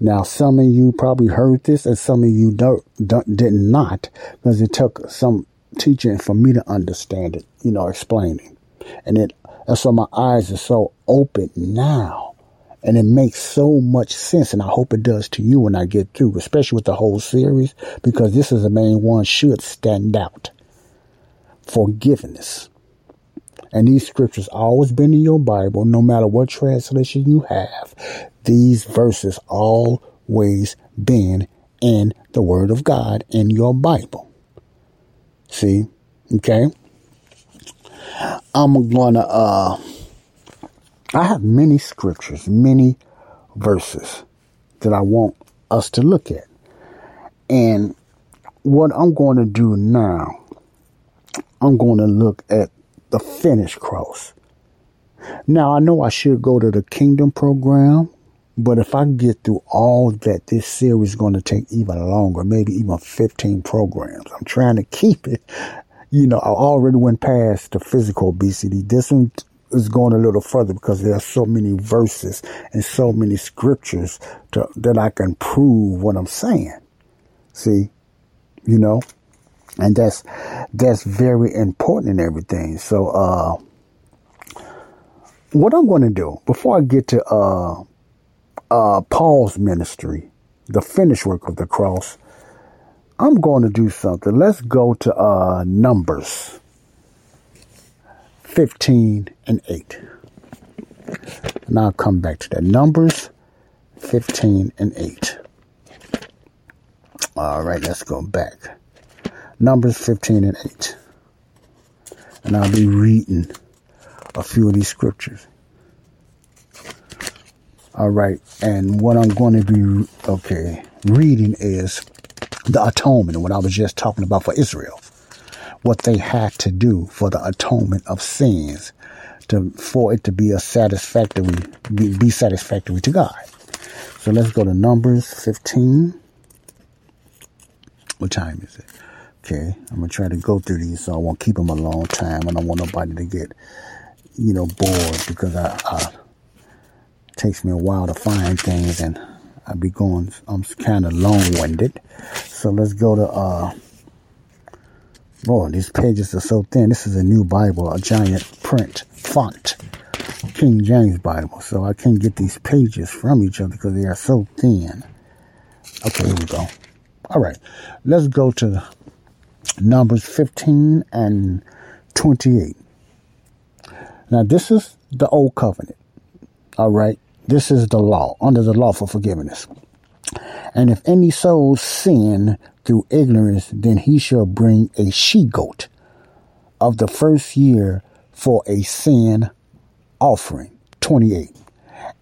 Now, some of you probably heard this, and some of you don't, don't did not, because it took some teaching for me to understand it, you know, explaining. And it, that's why my eyes are so open now. And it makes so much sense, and I hope it does to you when I get through, especially with the whole series, because this is the main one should stand out. Forgiveness. And these scriptures always been in your Bible, no matter what translation you have. These verses always been in the Word of God in your Bible. See? Okay? I'm gonna uh I have many scriptures, many verses that I want us to look at. And what I'm going to do now, I'm going to look at the finished cross. Now, I know I should go to the kingdom program, but if I get through all that, this series is going to take even longer, maybe even 15 programs. I'm trying to keep it. You know, I already went past the physical obesity. This one is going a little further because there are so many verses and so many scriptures to, that I can prove what I'm saying. See, you know, and that's that's very important in everything. So, uh, what I'm going to do before I get to uh, uh, Paul's ministry, the finished work of the cross, I'm going to do something. Let's go to uh, Numbers 15 and 8. And I'll come back to that. Numbers 15 and 8. All right, let's go back. Numbers 15 and 8. And I'll be reading a few of these scriptures. All right. And what I'm going to be, okay, reading is the atonement, what I was just talking about for Israel. What they had to do for the atonement of sins to, for it to be a satisfactory, be, be satisfactory to God. So let's go to Numbers 15. What time is it? Okay, I'm gonna try to go through these, so I won't keep them a long time. I don't want nobody to get, you know, bored because I, I it takes me a while to find things, and I be going. I'm kind of long-winded, so let's go to. uh Boy, these pages are so thin. This is a new Bible, a giant print font, King James Bible. So I can't get these pages from each other because they are so thin. Okay, here we go. All right, let's go to Numbers 15 and 28. Now, this is the old covenant. All right. This is the law, under the law for forgiveness. And if any soul sin through ignorance, then he shall bring a she goat of the first year for a sin offering. 28.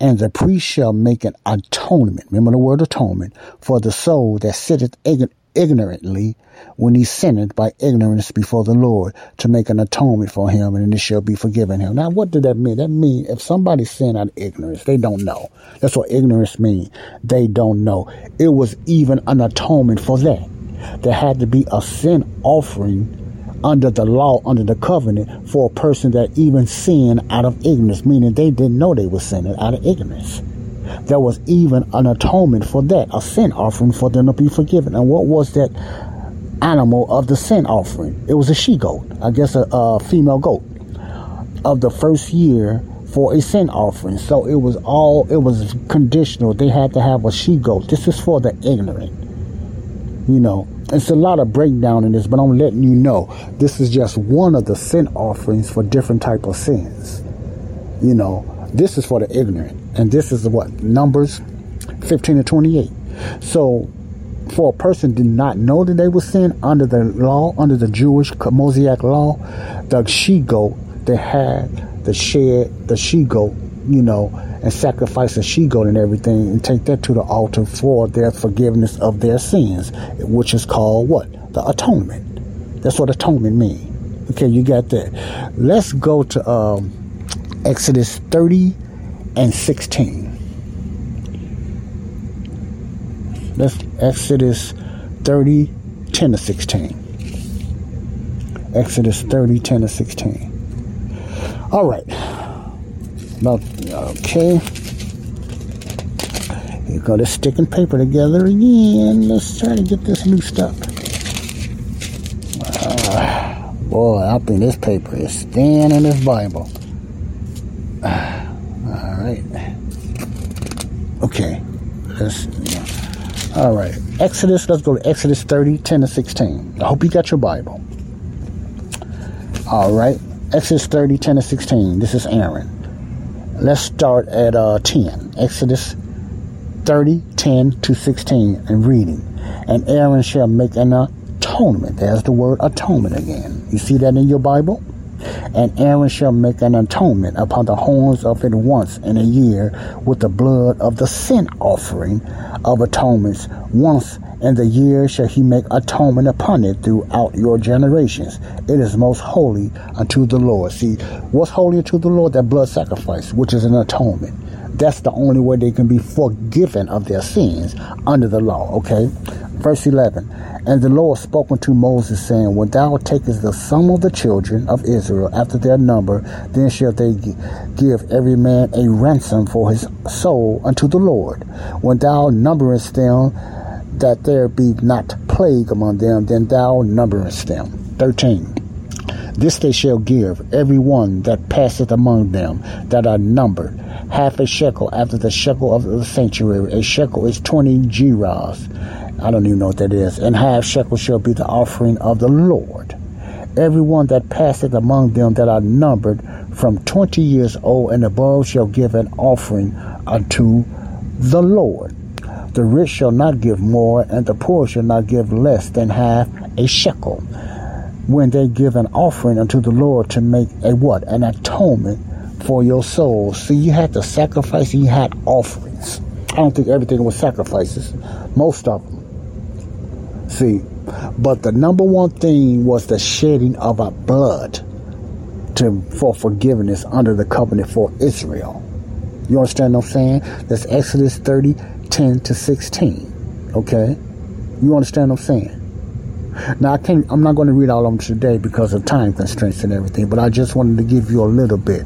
And the priest shall make an atonement. Remember the word atonement for the soul that sitteth ignorantly when he sinned by ignorance before the Lord to make an atonement for him and it shall be forgiven him. Now, what did that mean? That mean if somebody sinned out of ignorance, they don't know. That's what ignorance means. They don't know. It was even an atonement for that. There had to be a sin offering under the law, under the covenant, for a person that even sinned out of ignorance, meaning they didn't know they were sinning out of ignorance. There was even an atonement for that, a sin offering for them to be forgiven. And what was that animal of the sin offering? It was a she goat, I guess a, a female goat of the first year for a sin offering. So it was all, it was conditional. They had to have a she goat. This is for the ignorant. You know, it's a lot of breakdown in this, but I'm letting you know this is just one of the sin offerings for different type of sins. You know, this is for the ignorant, and this is what Numbers 15 to 28. So, for a person did not know that they were sin under the law, under the Jewish Mosaic law, the she goat they had the shed, the she goat, you know, and sacrifice a she goat and everything and take that to the altar for their forgiveness of their sins, which is called what? The atonement. That's what atonement means. Okay, you got that. Let's go to um, Exodus 30 and 16. Let's Exodus 30, 10 to 16. Exodus 30, 10 to 16. All right. About okay. You got to stick and paper together again. Let's try to get this loosed up. Uh, boy, I think this paper is thin in this Bible. Uh, all right. Okay. All right. Exodus. Let's go to Exodus 30, 10 to 16. I hope you got your Bible. All right. Exodus 30, 10 to 16. This is Aaron. Let's start at uh, 10. Exodus 30, 10 to 16, and reading. And Aaron shall make an atonement. There's the word atonement again. You see that in your Bible? And Aaron shall make an atonement upon the horns of it once in a year with the blood of the sin offering of atonements once in the year shall he make atonement upon it throughout your generations. It is most holy unto the Lord. See, what's holy unto the Lord? That blood sacrifice, which is an atonement. That's the only way they can be forgiven of their sins under the law, okay? Verse 11. And the Lord spoke unto Moses, saying, When thou takest the sum of the children of Israel after their number, then shall they give every man a ransom for his soul unto the Lord. When thou numberest them, that there be not plague among them, then thou numberest them. 13. This they shall give every one that passeth among them that are numbered, half a shekel after the shekel of the sanctuary. A shekel is 20 gerahs. I don't even know what that is. And half shekel shall be the offering of the Lord. Every one that passeth among them that are numbered from 20 years old and above shall give an offering unto the Lord. The rich shall not give more, and the poor shall not give less than half a shekel. When they give an offering unto the Lord to make a what? An atonement for your souls. See, you had to sacrifice, you had offerings. I don't think everything was sacrifices, most of them. See, but the number one thing was the shedding of our blood to for forgiveness under the covenant for Israel. You understand what I'm saying? That's Exodus 30, 10 to 16. Okay? You understand what I'm saying? Now I can't I'm not going to read all of them today because of time constraints and everything, but I just wanted to give you a little bit.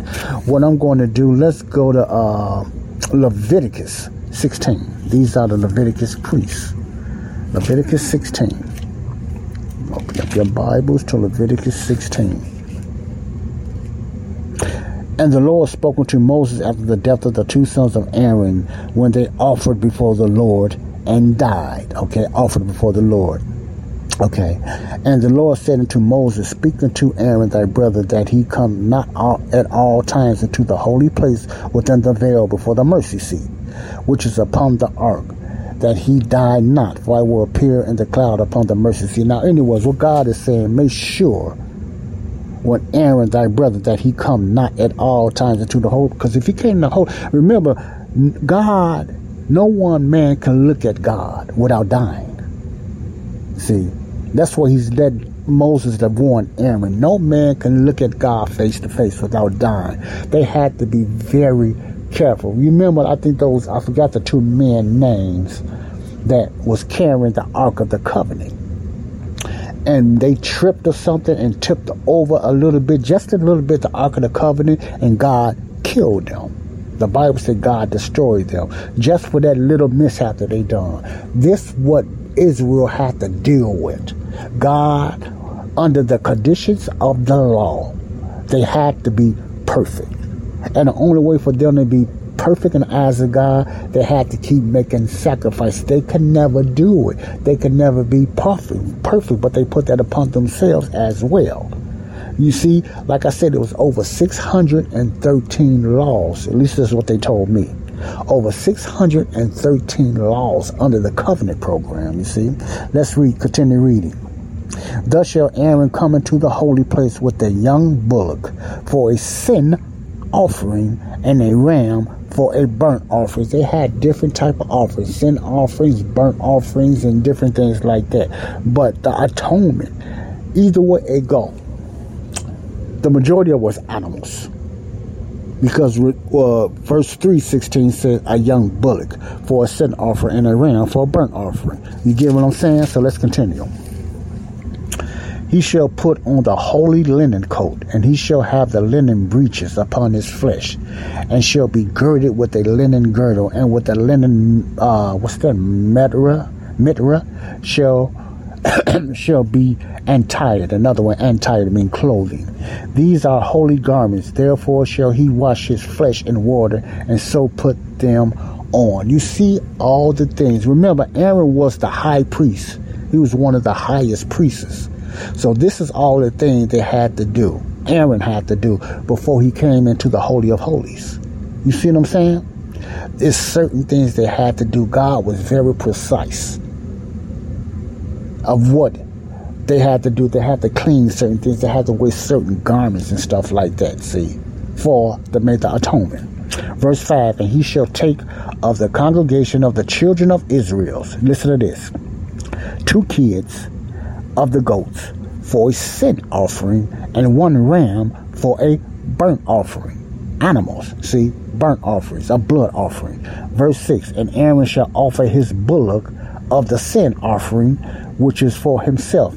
What I'm going to do, let's go to uh, Leviticus 16. These are the Leviticus priests. Leviticus 16. Open up your Bibles to Leviticus 16. And the Lord spoke unto Moses after the death of the two sons of Aaron when they offered before the Lord and died. Okay, offered before the Lord. Okay. And the Lord said unto Moses, Speak unto Aaron thy brother that he come not all, at all times into the holy place within the veil before the mercy seat, which is upon the ark, that he die not, for I will appear in the cloud upon the mercy seat. Now, anyways, what God is saying, make sure when Aaron thy brother that he come not at all times into the holy, because if he came in the holy, remember, God, no one man can look at God without dying. See, that's why he's led Moses to warn Aaron. No man can look at God face to face without dying. They had to be very careful. Remember, I think those, I forgot the two men names that was carrying the Ark of the Covenant. And they tripped or something and tipped over a little bit, just a little bit, the Ark of the Covenant, and God killed them. The Bible said God destroyed them just for that little mishap that they done. This what Israel had to deal with. God, under the conditions of the law, they had to be perfect. And the only way for them to be perfect in the eyes of God, they had to keep making sacrifices. They could never do it. They could never be perfect, perfect, but they put that upon themselves as well. You see, like I said, it was over 613 laws. At least that's what they told me over 613 laws under the covenant program, you see. Let's read, continue reading. Thus shall Aaron come into the holy place with a young bullock for a sin offering and a ram for a burnt offering. They had different type of offerings, sin offerings, burnt offerings, and different things like that. But the atonement, either way it go, the majority of was animals because uh, verse 316 says a young bullock for a sin offering and a ram for a burnt offering. You get what I'm saying? So let's continue. He shall put on the holy linen coat, and he shall have the linen breeches upon his flesh, and shall be girded with a linen girdle, and with a linen, uh, what's that, mitra, mitra, shall shall be untied. Another one, untied, mean clothing. These are holy garments. Therefore shall he wash his flesh in water, and so put them on. You see all the things. Remember, Aaron was the high priest. He was one of the highest priests. So this is all the things they had to do. Aaron had to do before he came into the Holy of Holies. You see what I'm saying? There's certain things they had to do. God was very precise of what they had to do. They had to clean certain things. They had to wear certain garments and stuff like that, see, for the make the atonement. Verse 5 And he shall take of the congregation of the children of Israel, listen to this, two kids of the goats for a sin offering, and one ram for a burnt offering. Animals, see, burnt offerings, a blood offering. Verse 6 And Aaron shall offer his bullock of the sin offering which is for himself.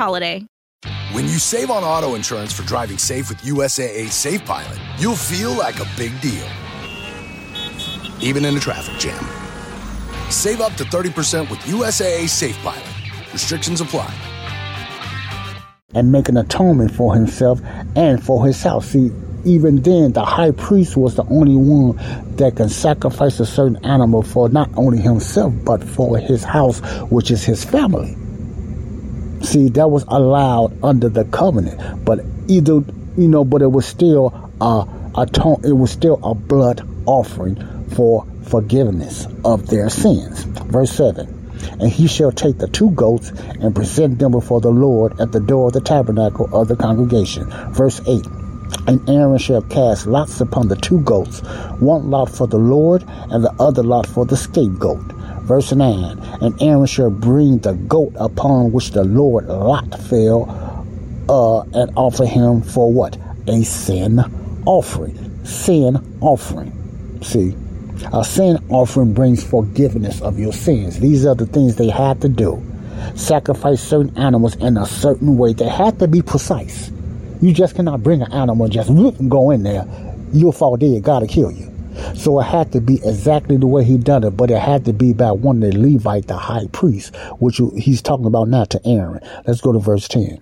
holiday. When you save on auto insurance for driving safe with USAA Safe Pilot, you'll feel like a big deal, even in a traffic jam. Save up to 30% with USAA Safe Pilot. Restrictions apply. And make an atonement for himself and for his house. See, even then, the high priest was the only one that can sacrifice a certain animal for not only himself, but for his house, which is his family. See, that was allowed under the covenant, but either you know, but it was still a atone. It was still a blood offering for forgiveness of their sins. Verse seven. And he shall take the two goats and present them before the Lord at the door of the tabernacle of the congregation. Verse 8. And Aaron shall cast lots upon the two goats, one lot for the Lord, and the other lot for the scapegoat. Verse 9 And Aaron shall bring the goat upon which the Lord lot fell, uh, and offer him for what? A sin offering. Sin offering. See, a sin offering brings forgiveness of your sins. These are the things they had to do. sacrifice certain animals in a certain way. They have to be precise. You just cannot bring an animal and just go in there. You'll fall dead. God will kill you. So it had to be exactly the way he done it, but it had to be by one of the Levite, the high priest, which he's talking about now to Aaron. Let's go to verse 10.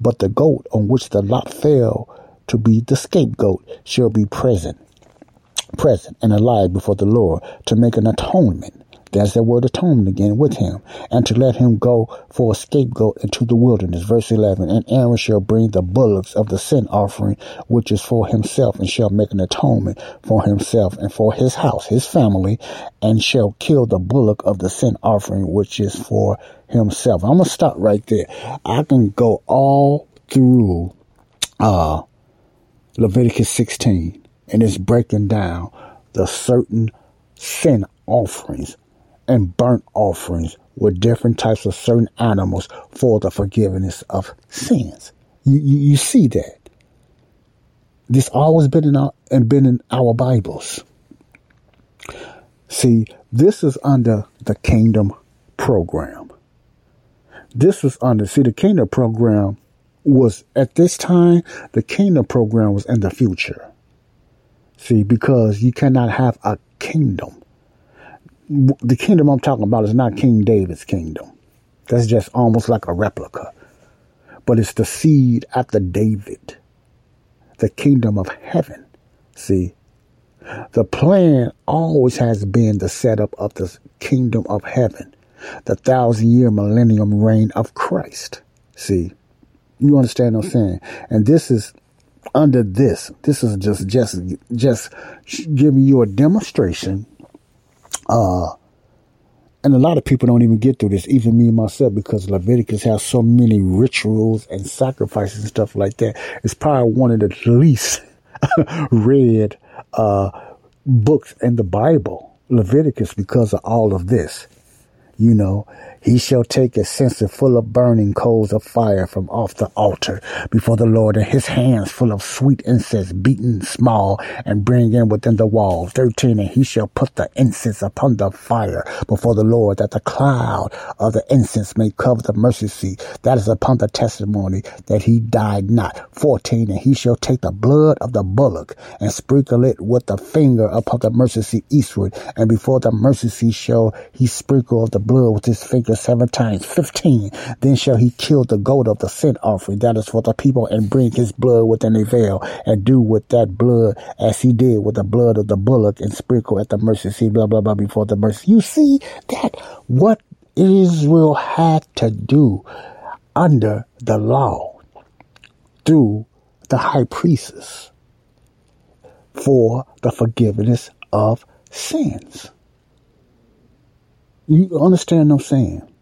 But the goat on which the lot fell to be the scapegoat shall be present, present and alive before the Lord to make an atonement there's that word atonement again with him, and to let him go for a scapegoat into the wilderness. Verse 11, and Aaron shall bring the bullocks of the sin offering, which is for himself, and shall make an atonement for himself and for his house, his family, and shall kill the bullock of the sin offering, which is for himself. I'm going to stop right there. I can go all through, uh, Leviticus 16, and it's breaking down the certain sin offerings and burnt offerings with different types of certain animals for the forgiveness of sins. You, you, you see that. This always been in our and been in our Bibles. See, this is under the kingdom program. This was under see the kingdom program was at this time the kingdom program was in the future. See, because you cannot have a kingdom the kingdom I'm talking about is not King David's kingdom. That's just almost like a replica. But it's the seed after David, the kingdom of heaven. See, the plan always has been the setup of the kingdom of heaven, the thousand year millennium reign of Christ. See, you understand what I'm saying? And this is under this. This is just just just giving you a demonstration uh, and a lot of people don't even get through this, even me myself, because Leviticus has so many rituals and sacrifices and stuff like that. It's probably one of the least read uh, books in the Bible, Leviticus, because of all of this. You know, he shall take a censer full of burning coals of fire from off the altar before the Lord, and his hands full of sweet incense beaten small, and bring in within the walls. 13. And he shall put the incense upon the fire before the Lord, that the cloud of the incense may cover the mercy seat. That is upon the testimony that he died not. 14. And he shall take the blood of the bullock and sprinkle it with the finger upon the mercy seat eastward, and before the mercy seat shall he sprinkle the blood with his finger seven times. 15. Then shall he kill the goat of the sin offering, that is for the people, and bring his blood within a veil, and do with that blood as he did with the blood of the bullock, and sprinkle at the mercy seat, blah, blah, blah, before the mercy. You see that what Israel had to do under the law through the high priestess for the forgiveness of sins. You understand what I'm saying?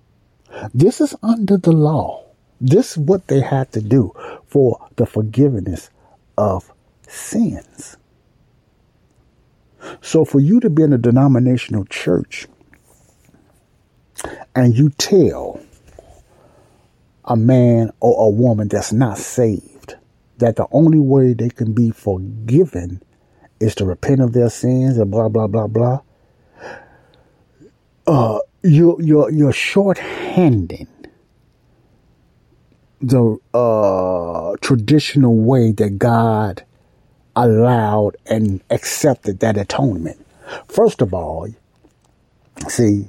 This is under the law. This is what they had to do for the forgiveness of sins. So for you to be in a denominational church and you tell a man or a woman that's not saved that the only way they can be forgiven is to repent of their sins and blah blah blah blah uh, you're you're you're shorthanding the uh, traditional way that God allowed and accepted that atonement. First of all, see,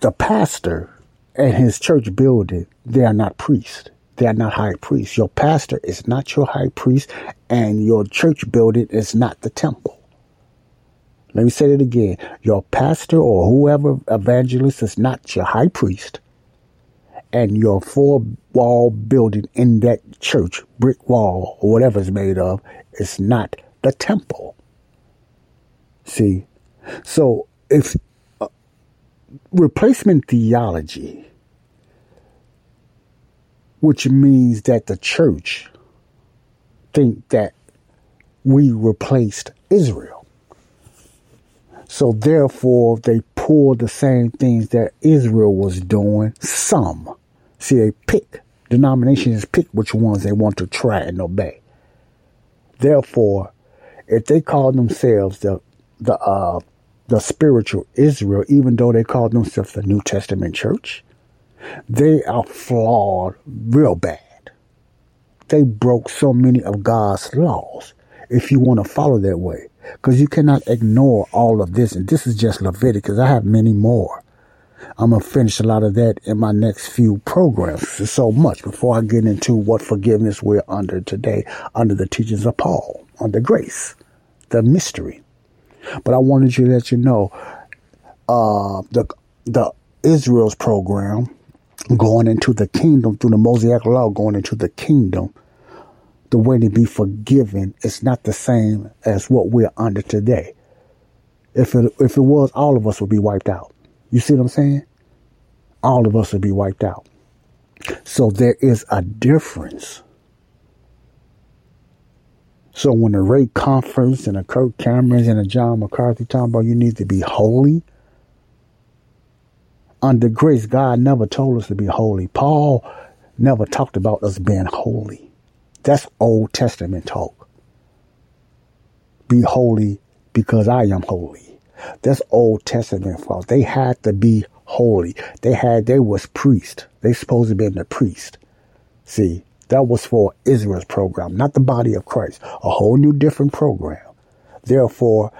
the pastor and his church building, they are not priests. They are not high priests. Your pastor is not your high priest, and your church building is not the temple. Let me say it again. Your pastor or whoever evangelist is not your high priest. And your four wall building in that church, brick wall or whatever it's made of, is not the temple. See? So if uh, replacement theology, which means that the church think that we replaced Israel so therefore, they pull the same things that Israel was doing. Some. See, they pick. Denominations pick which ones they want to try and obey. Therefore, if they call themselves the the uh, the spiritual Israel, even though they call themselves the New Testament church, They are flawed real bad. They broke so many of God's laws if you want to follow that way. Because you cannot ignore all of this. And this is just Leviticus. I have many more. I'm going to finish a lot of that in my next few programs. So much before I get into what forgiveness we're under today, under the teachings of Paul, under grace, the mystery. But I wanted you to let you know, uh, the, the Israel's program going into the kingdom through the Mosaic law, going into the kingdom, the way to be forgiven is not the same as what we're under today. If it, if it was, all of us would be wiped out. You see what I'm saying? All of us would be wiped out. So there is a difference. So when the Ray Comfort and the Kirk Camerons and the John MacArthur talking about you need to be holy, under grace, God never told us to be holy. Paul never talked about us being holy. That's Old Testament talk. Be holy because I am holy. That's Old Testament fault. They had to be holy. They had, they was priest. They supposed to be in the priest. See, that was for Israel's program, not the body of Christ. A whole new different program. Therefore,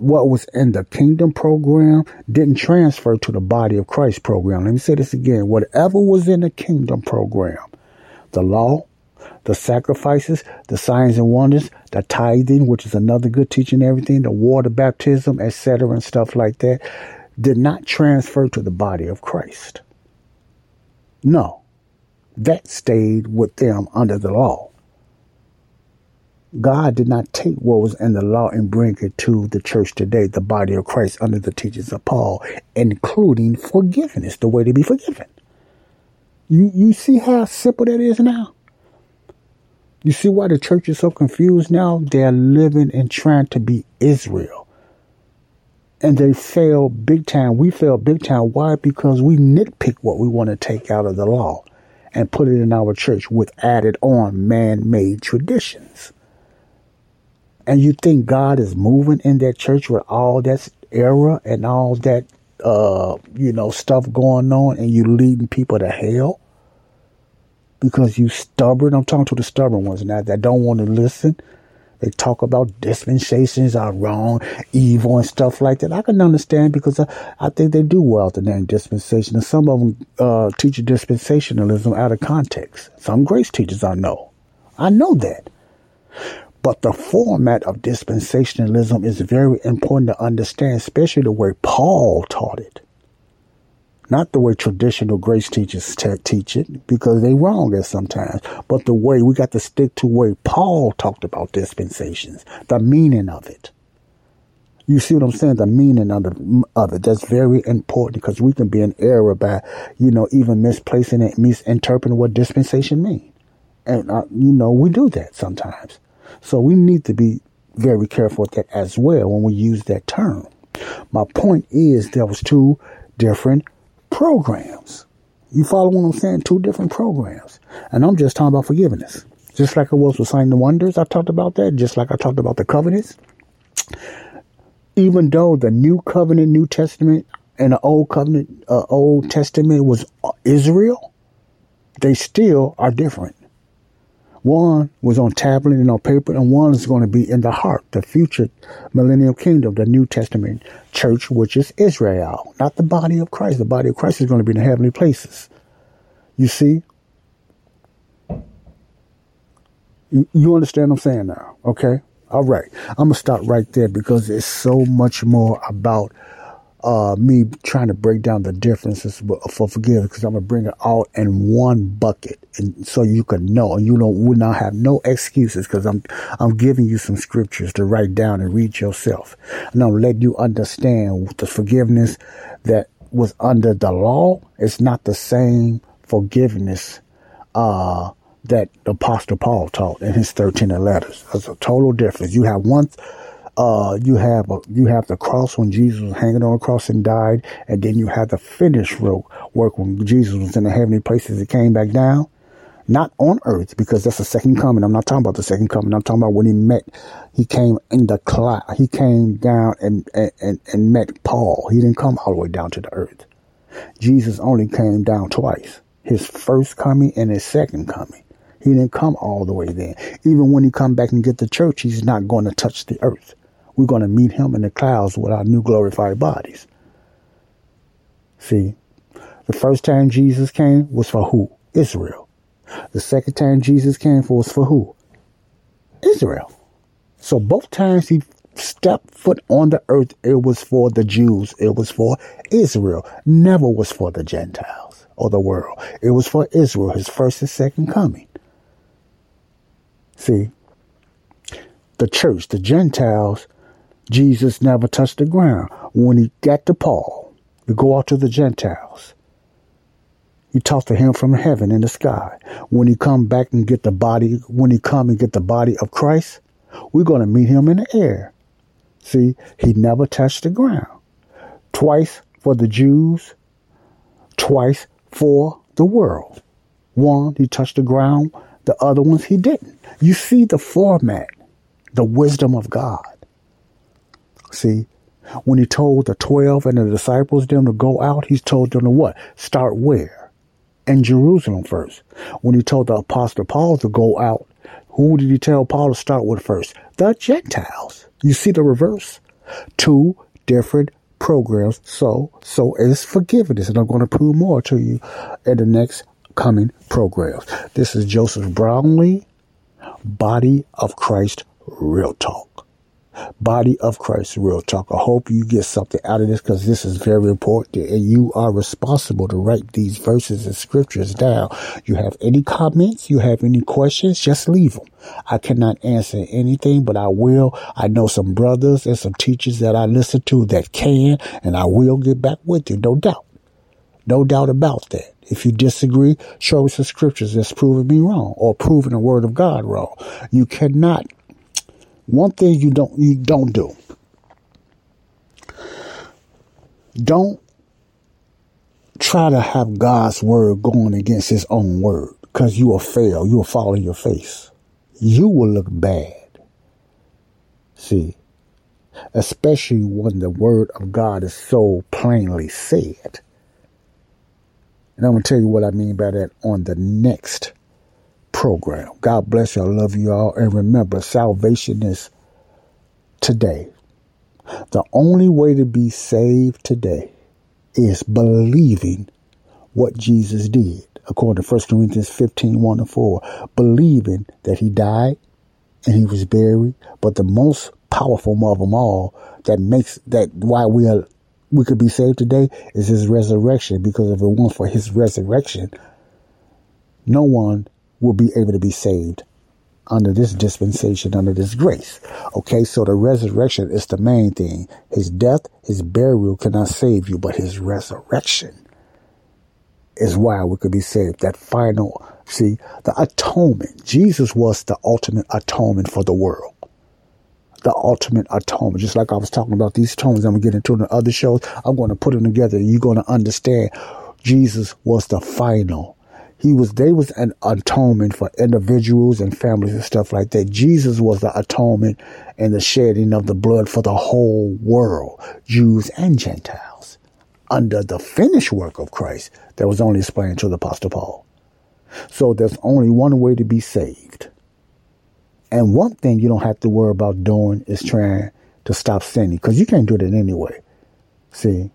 what was in the kingdom program didn't transfer to the body of Christ program. Let me say this again. Whatever was in the kingdom program, the law, the sacrifices, the signs and wonders, the tithing, which is another good teaching, everything, the water baptism, etc., and stuff like that, did not transfer to the body of Christ. No, that stayed with them under the law. God did not take what was in the law and bring it to the church today, the body of Christ, under the teachings of Paul, including forgiveness, the way to be forgiven. You you see how simple that is now? You see why the church is so confused now? They're living and trying to be Israel. And they fail big time. We fail big time. Why? Because we nitpick what we want to take out of the law and put it in our church with added on man made traditions and you think God is moving in that church with all that error and all that, uh, you know, stuff going on, and you leading people to hell because you stubborn. I'm talking to the stubborn ones now that don't want to listen. They talk about dispensations are wrong, evil, and stuff like that. I can understand because I, I think they do well to name dispensation. And some of them uh, teach dispensationalism out of context. Some grace teachers I know. I know that. But the format of dispensationalism is very important to understand, especially the way Paul taught it. Not the way traditional grace teachers t- teach it, because they wrong at sometimes, but the way we got to stick to way Paul talked about dispensations, the meaning of it. You see what I'm saying? The meaning of, the, of it. That's very important because we can be in error by, you know, even misplacing it, misinterpreting what dispensation means. And, uh, you know, we do that sometimes. So we need to be very careful with that as well when we use that term. My point is there was two different programs. You follow what I'm saying? Two different programs. And I'm just talking about forgiveness. Just like it was with signs and wonders, I talked about that. Just like I talked about the covenants. Even though the New Covenant, New Testament, and the Old Covenant, uh, Old Testament was Israel, they still are different. One was on tablet and on paper, and one is going to be in the heart, the future millennial kingdom, the New Testament church, which is Israel, not the body of Christ. The body of Christ is going to be in the heavenly places. You see? You, you understand what I'm saying now? Okay? All right. I'm going to stop right there because it's so much more about uh, me trying to break down the differences for forgiveness because I'm gonna bring it all in one bucket, and so you can know, and you don't will not have no excuses because I'm I'm giving you some scriptures to write down and read yourself, and I'm letting you understand the forgiveness that was under the law is not the same forgiveness uh, that Apostle Paul taught in his 13 letters. That's a total difference. You have one uh, you have a, you have the cross when Jesus was hanging on the cross and died, and then you have the finished work when Jesus was in the heavenly places and came back down. Not on earth, because that's the second coming. I'm not talking about the second coming. I'm talking about when he met, he came in the cloud. He came down and, and, and met Paul. He didn't come all the way down to the earth. Jesus only came down twice. His first coming and his second coming. He didn't come all the way then. Even when he come back and get the church, he's not going to touch the earth. We're going to meet him in the clouds with our new glorified bodies. See, the first time Jesus came was for who? Israel. The second time Jesus came for was for who? Israel. So both times he stepped foot on the earth, it was for the Jews. It was for Israel. Never was for the Gentiles or the world. It was for Israel, his first and second coming. See, the church, the Gentiles, Jesus never touched the ground. When he got to Paul to go out to the Gentiles, he talked to him from heaven in the sky. When he come back and get the body, when he come and get the body of Christ, we're going to meet him in the air. See, he never touched the ground. Twice for the Jews, twice for the world. One, he touched the ground. The other ones, he didn't. You see the format, the wisdom of God. See, when he told the 12 and the disciples them to go out, he told them to what? Start where? In Jerusalem first. When he told the apostle Paul to go out, who did he tell Paul to start with first? The Gentiles. You see the reverse? Two different programs. So, so is forgiveness. And I'm going to prove more to you in the next coming programs. This is Joseph Brownlee, Body of Christ Real Talk. Body of Christ Real Talk. I hope you get something out of this because this is very important and you are responsible to write these verses and scriptures down. You have any comments? You have any questions? Just leave them. I cannot answer anything, but I will. I know some brothers and some teachers that I listen to that can, and I will get back with you. No doubt. No doubt about that. If you disagree, show us the scriptures that's proving me wrong or proving the word of God wrong. You cannot one thing you don't you don't do. Don't try to have God's word going against his own word because you will fail. You will fall in your face. You will look bad. See, especially when the word of God is so plainly said. And I'm going to tell you what I mean by that on the next program. God bless you. I love you all. And remember, salvation is today. The only way to be saved today is believing what Jesus did, according to 1 Corinthians 15 1 and 4. Believing that he died and he was buried, but the most powerful of them all that makes that why we are we could be saved today is his resurrection because if it weren't for his resurrection, no one will be able to be saved under this dispensation, under this grace. Okay, so the resurrection is the main thing. His death, his burial cannot save you, but his resurrection is why we could be saved. That final, see, the atonement. Jesus was the ultimate atonement for the world. The ultimate atonement. Just like I was talking about these atonements, I'm going to get into in the other shows. I'm going to put them together. You're going to understand Jesus was the final he was they was an atonement for individuals and families and stuff like that. Jesus was the atonement and the shedding of the blood for the whole world, Jews and Gentiles, under the finished work of Christ that was only explained to the Apostle Paul. So there's only one way to be saved. And one thing you don't have to worry about doing is trying to stop sinning because you can't do that anyway. See,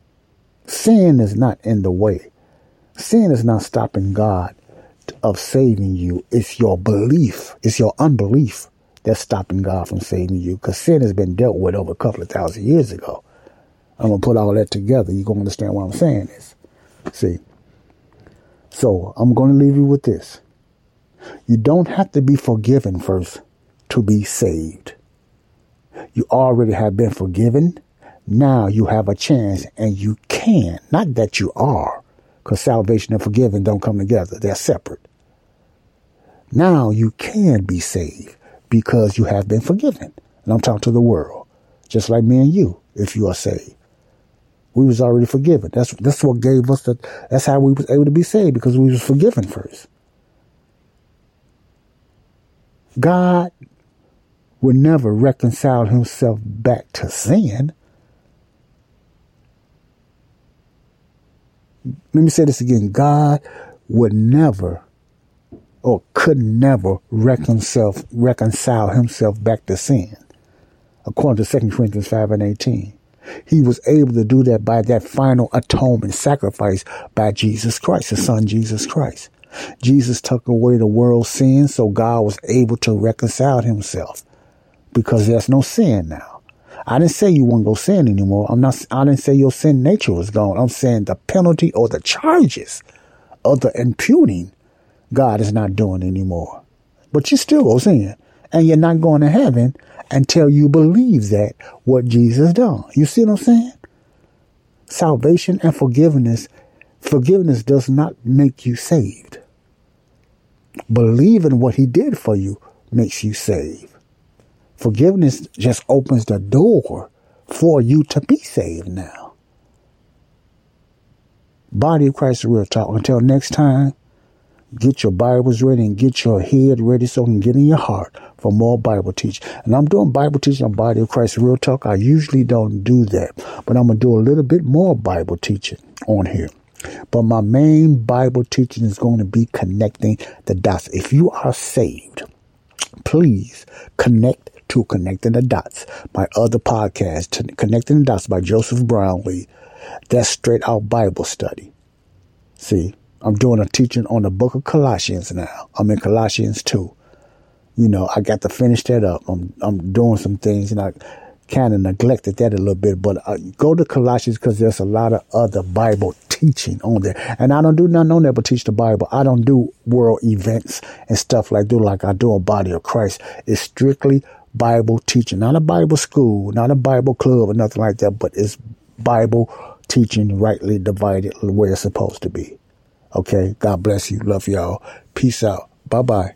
sin is not in the way. Sin is not stopping God of saving you. It's your belief. It's your unbelief that's stopping God from saving you. Because sin has been dealt with over a couple of thousand years ago. I'm going to put all that together. You're going to understand what I'm saying is. See. So I'm going to leave you with this. You don't have to be forgiven first to be saved. You already have been forgiven. Now you have a chance and you can, not that you are, because salvation and forgiving don't come together. They're separate. Now you can be saved because you have been forgiven. And I'm talking to the world, just like me and you, if you are saved. We was already forgiven. That's that's what gave us the that's how we was able to be saved, because we was forgiven first. God would never reconcile himself back to sin. Let me say this again. God would never or could never reconcile, reconcile himself back to sin. According to 2 Corinthians 5 and 18. He was able to do that by that final atonement sacrifice by Jesus Christ, his son Jesus Christ. Jesus took away the world's sin, so God was able to reconcile himself because there's no sin now. I didn't say you won't go sin anymore. I'm not, I didn't say your sin nature was gone. I'm saying the penalty or the charges of the imputing God is not doing anymore. But you still go sin and you're not going to heaven until you believe that what Jesus done. You see what I'm saying? Salvation and forgiveness, forgiveness does not make you saved. Believing what he did for you makes you saved. Forgiveness just opens the door for you to be saved now. Body of Christ Real Talk. Until next time, Get your Bibles ready and get your head ready so it can get in your heart for more Bible teaching. And I'm doing Bible teaching on Body of Christ Real Talk. I usually don't do that, but I'm going to do a little bit more Bible teaching on here. But my main Bible teaching is going to be connecting the dots. If you are saved, please connect to Connecting the Dots, my other podcast, Connecting the Dots by Joseph Brownlee. That's straight out Bible study. See, I'm doing a teaching on the book of Colossians now. I'm in Colossians 2. You know, I got to finish that up. I'm, I'm doing some things and I kind of neglected that a little bit, but I go to Colossians because there's a lot of other Bible teaching on there. And I don't do nothing on there but teach the Bible. I don't do world events and stuff like do like I do a body of Christ. It's strictly Bible teaching, not a Bible school, not a Bible club or nothing like that, but it's Bible teaching rightly divided way it's supposed to be. Okay. God bless you. Love y'all. Peace out. Bye bye.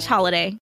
slash holiday.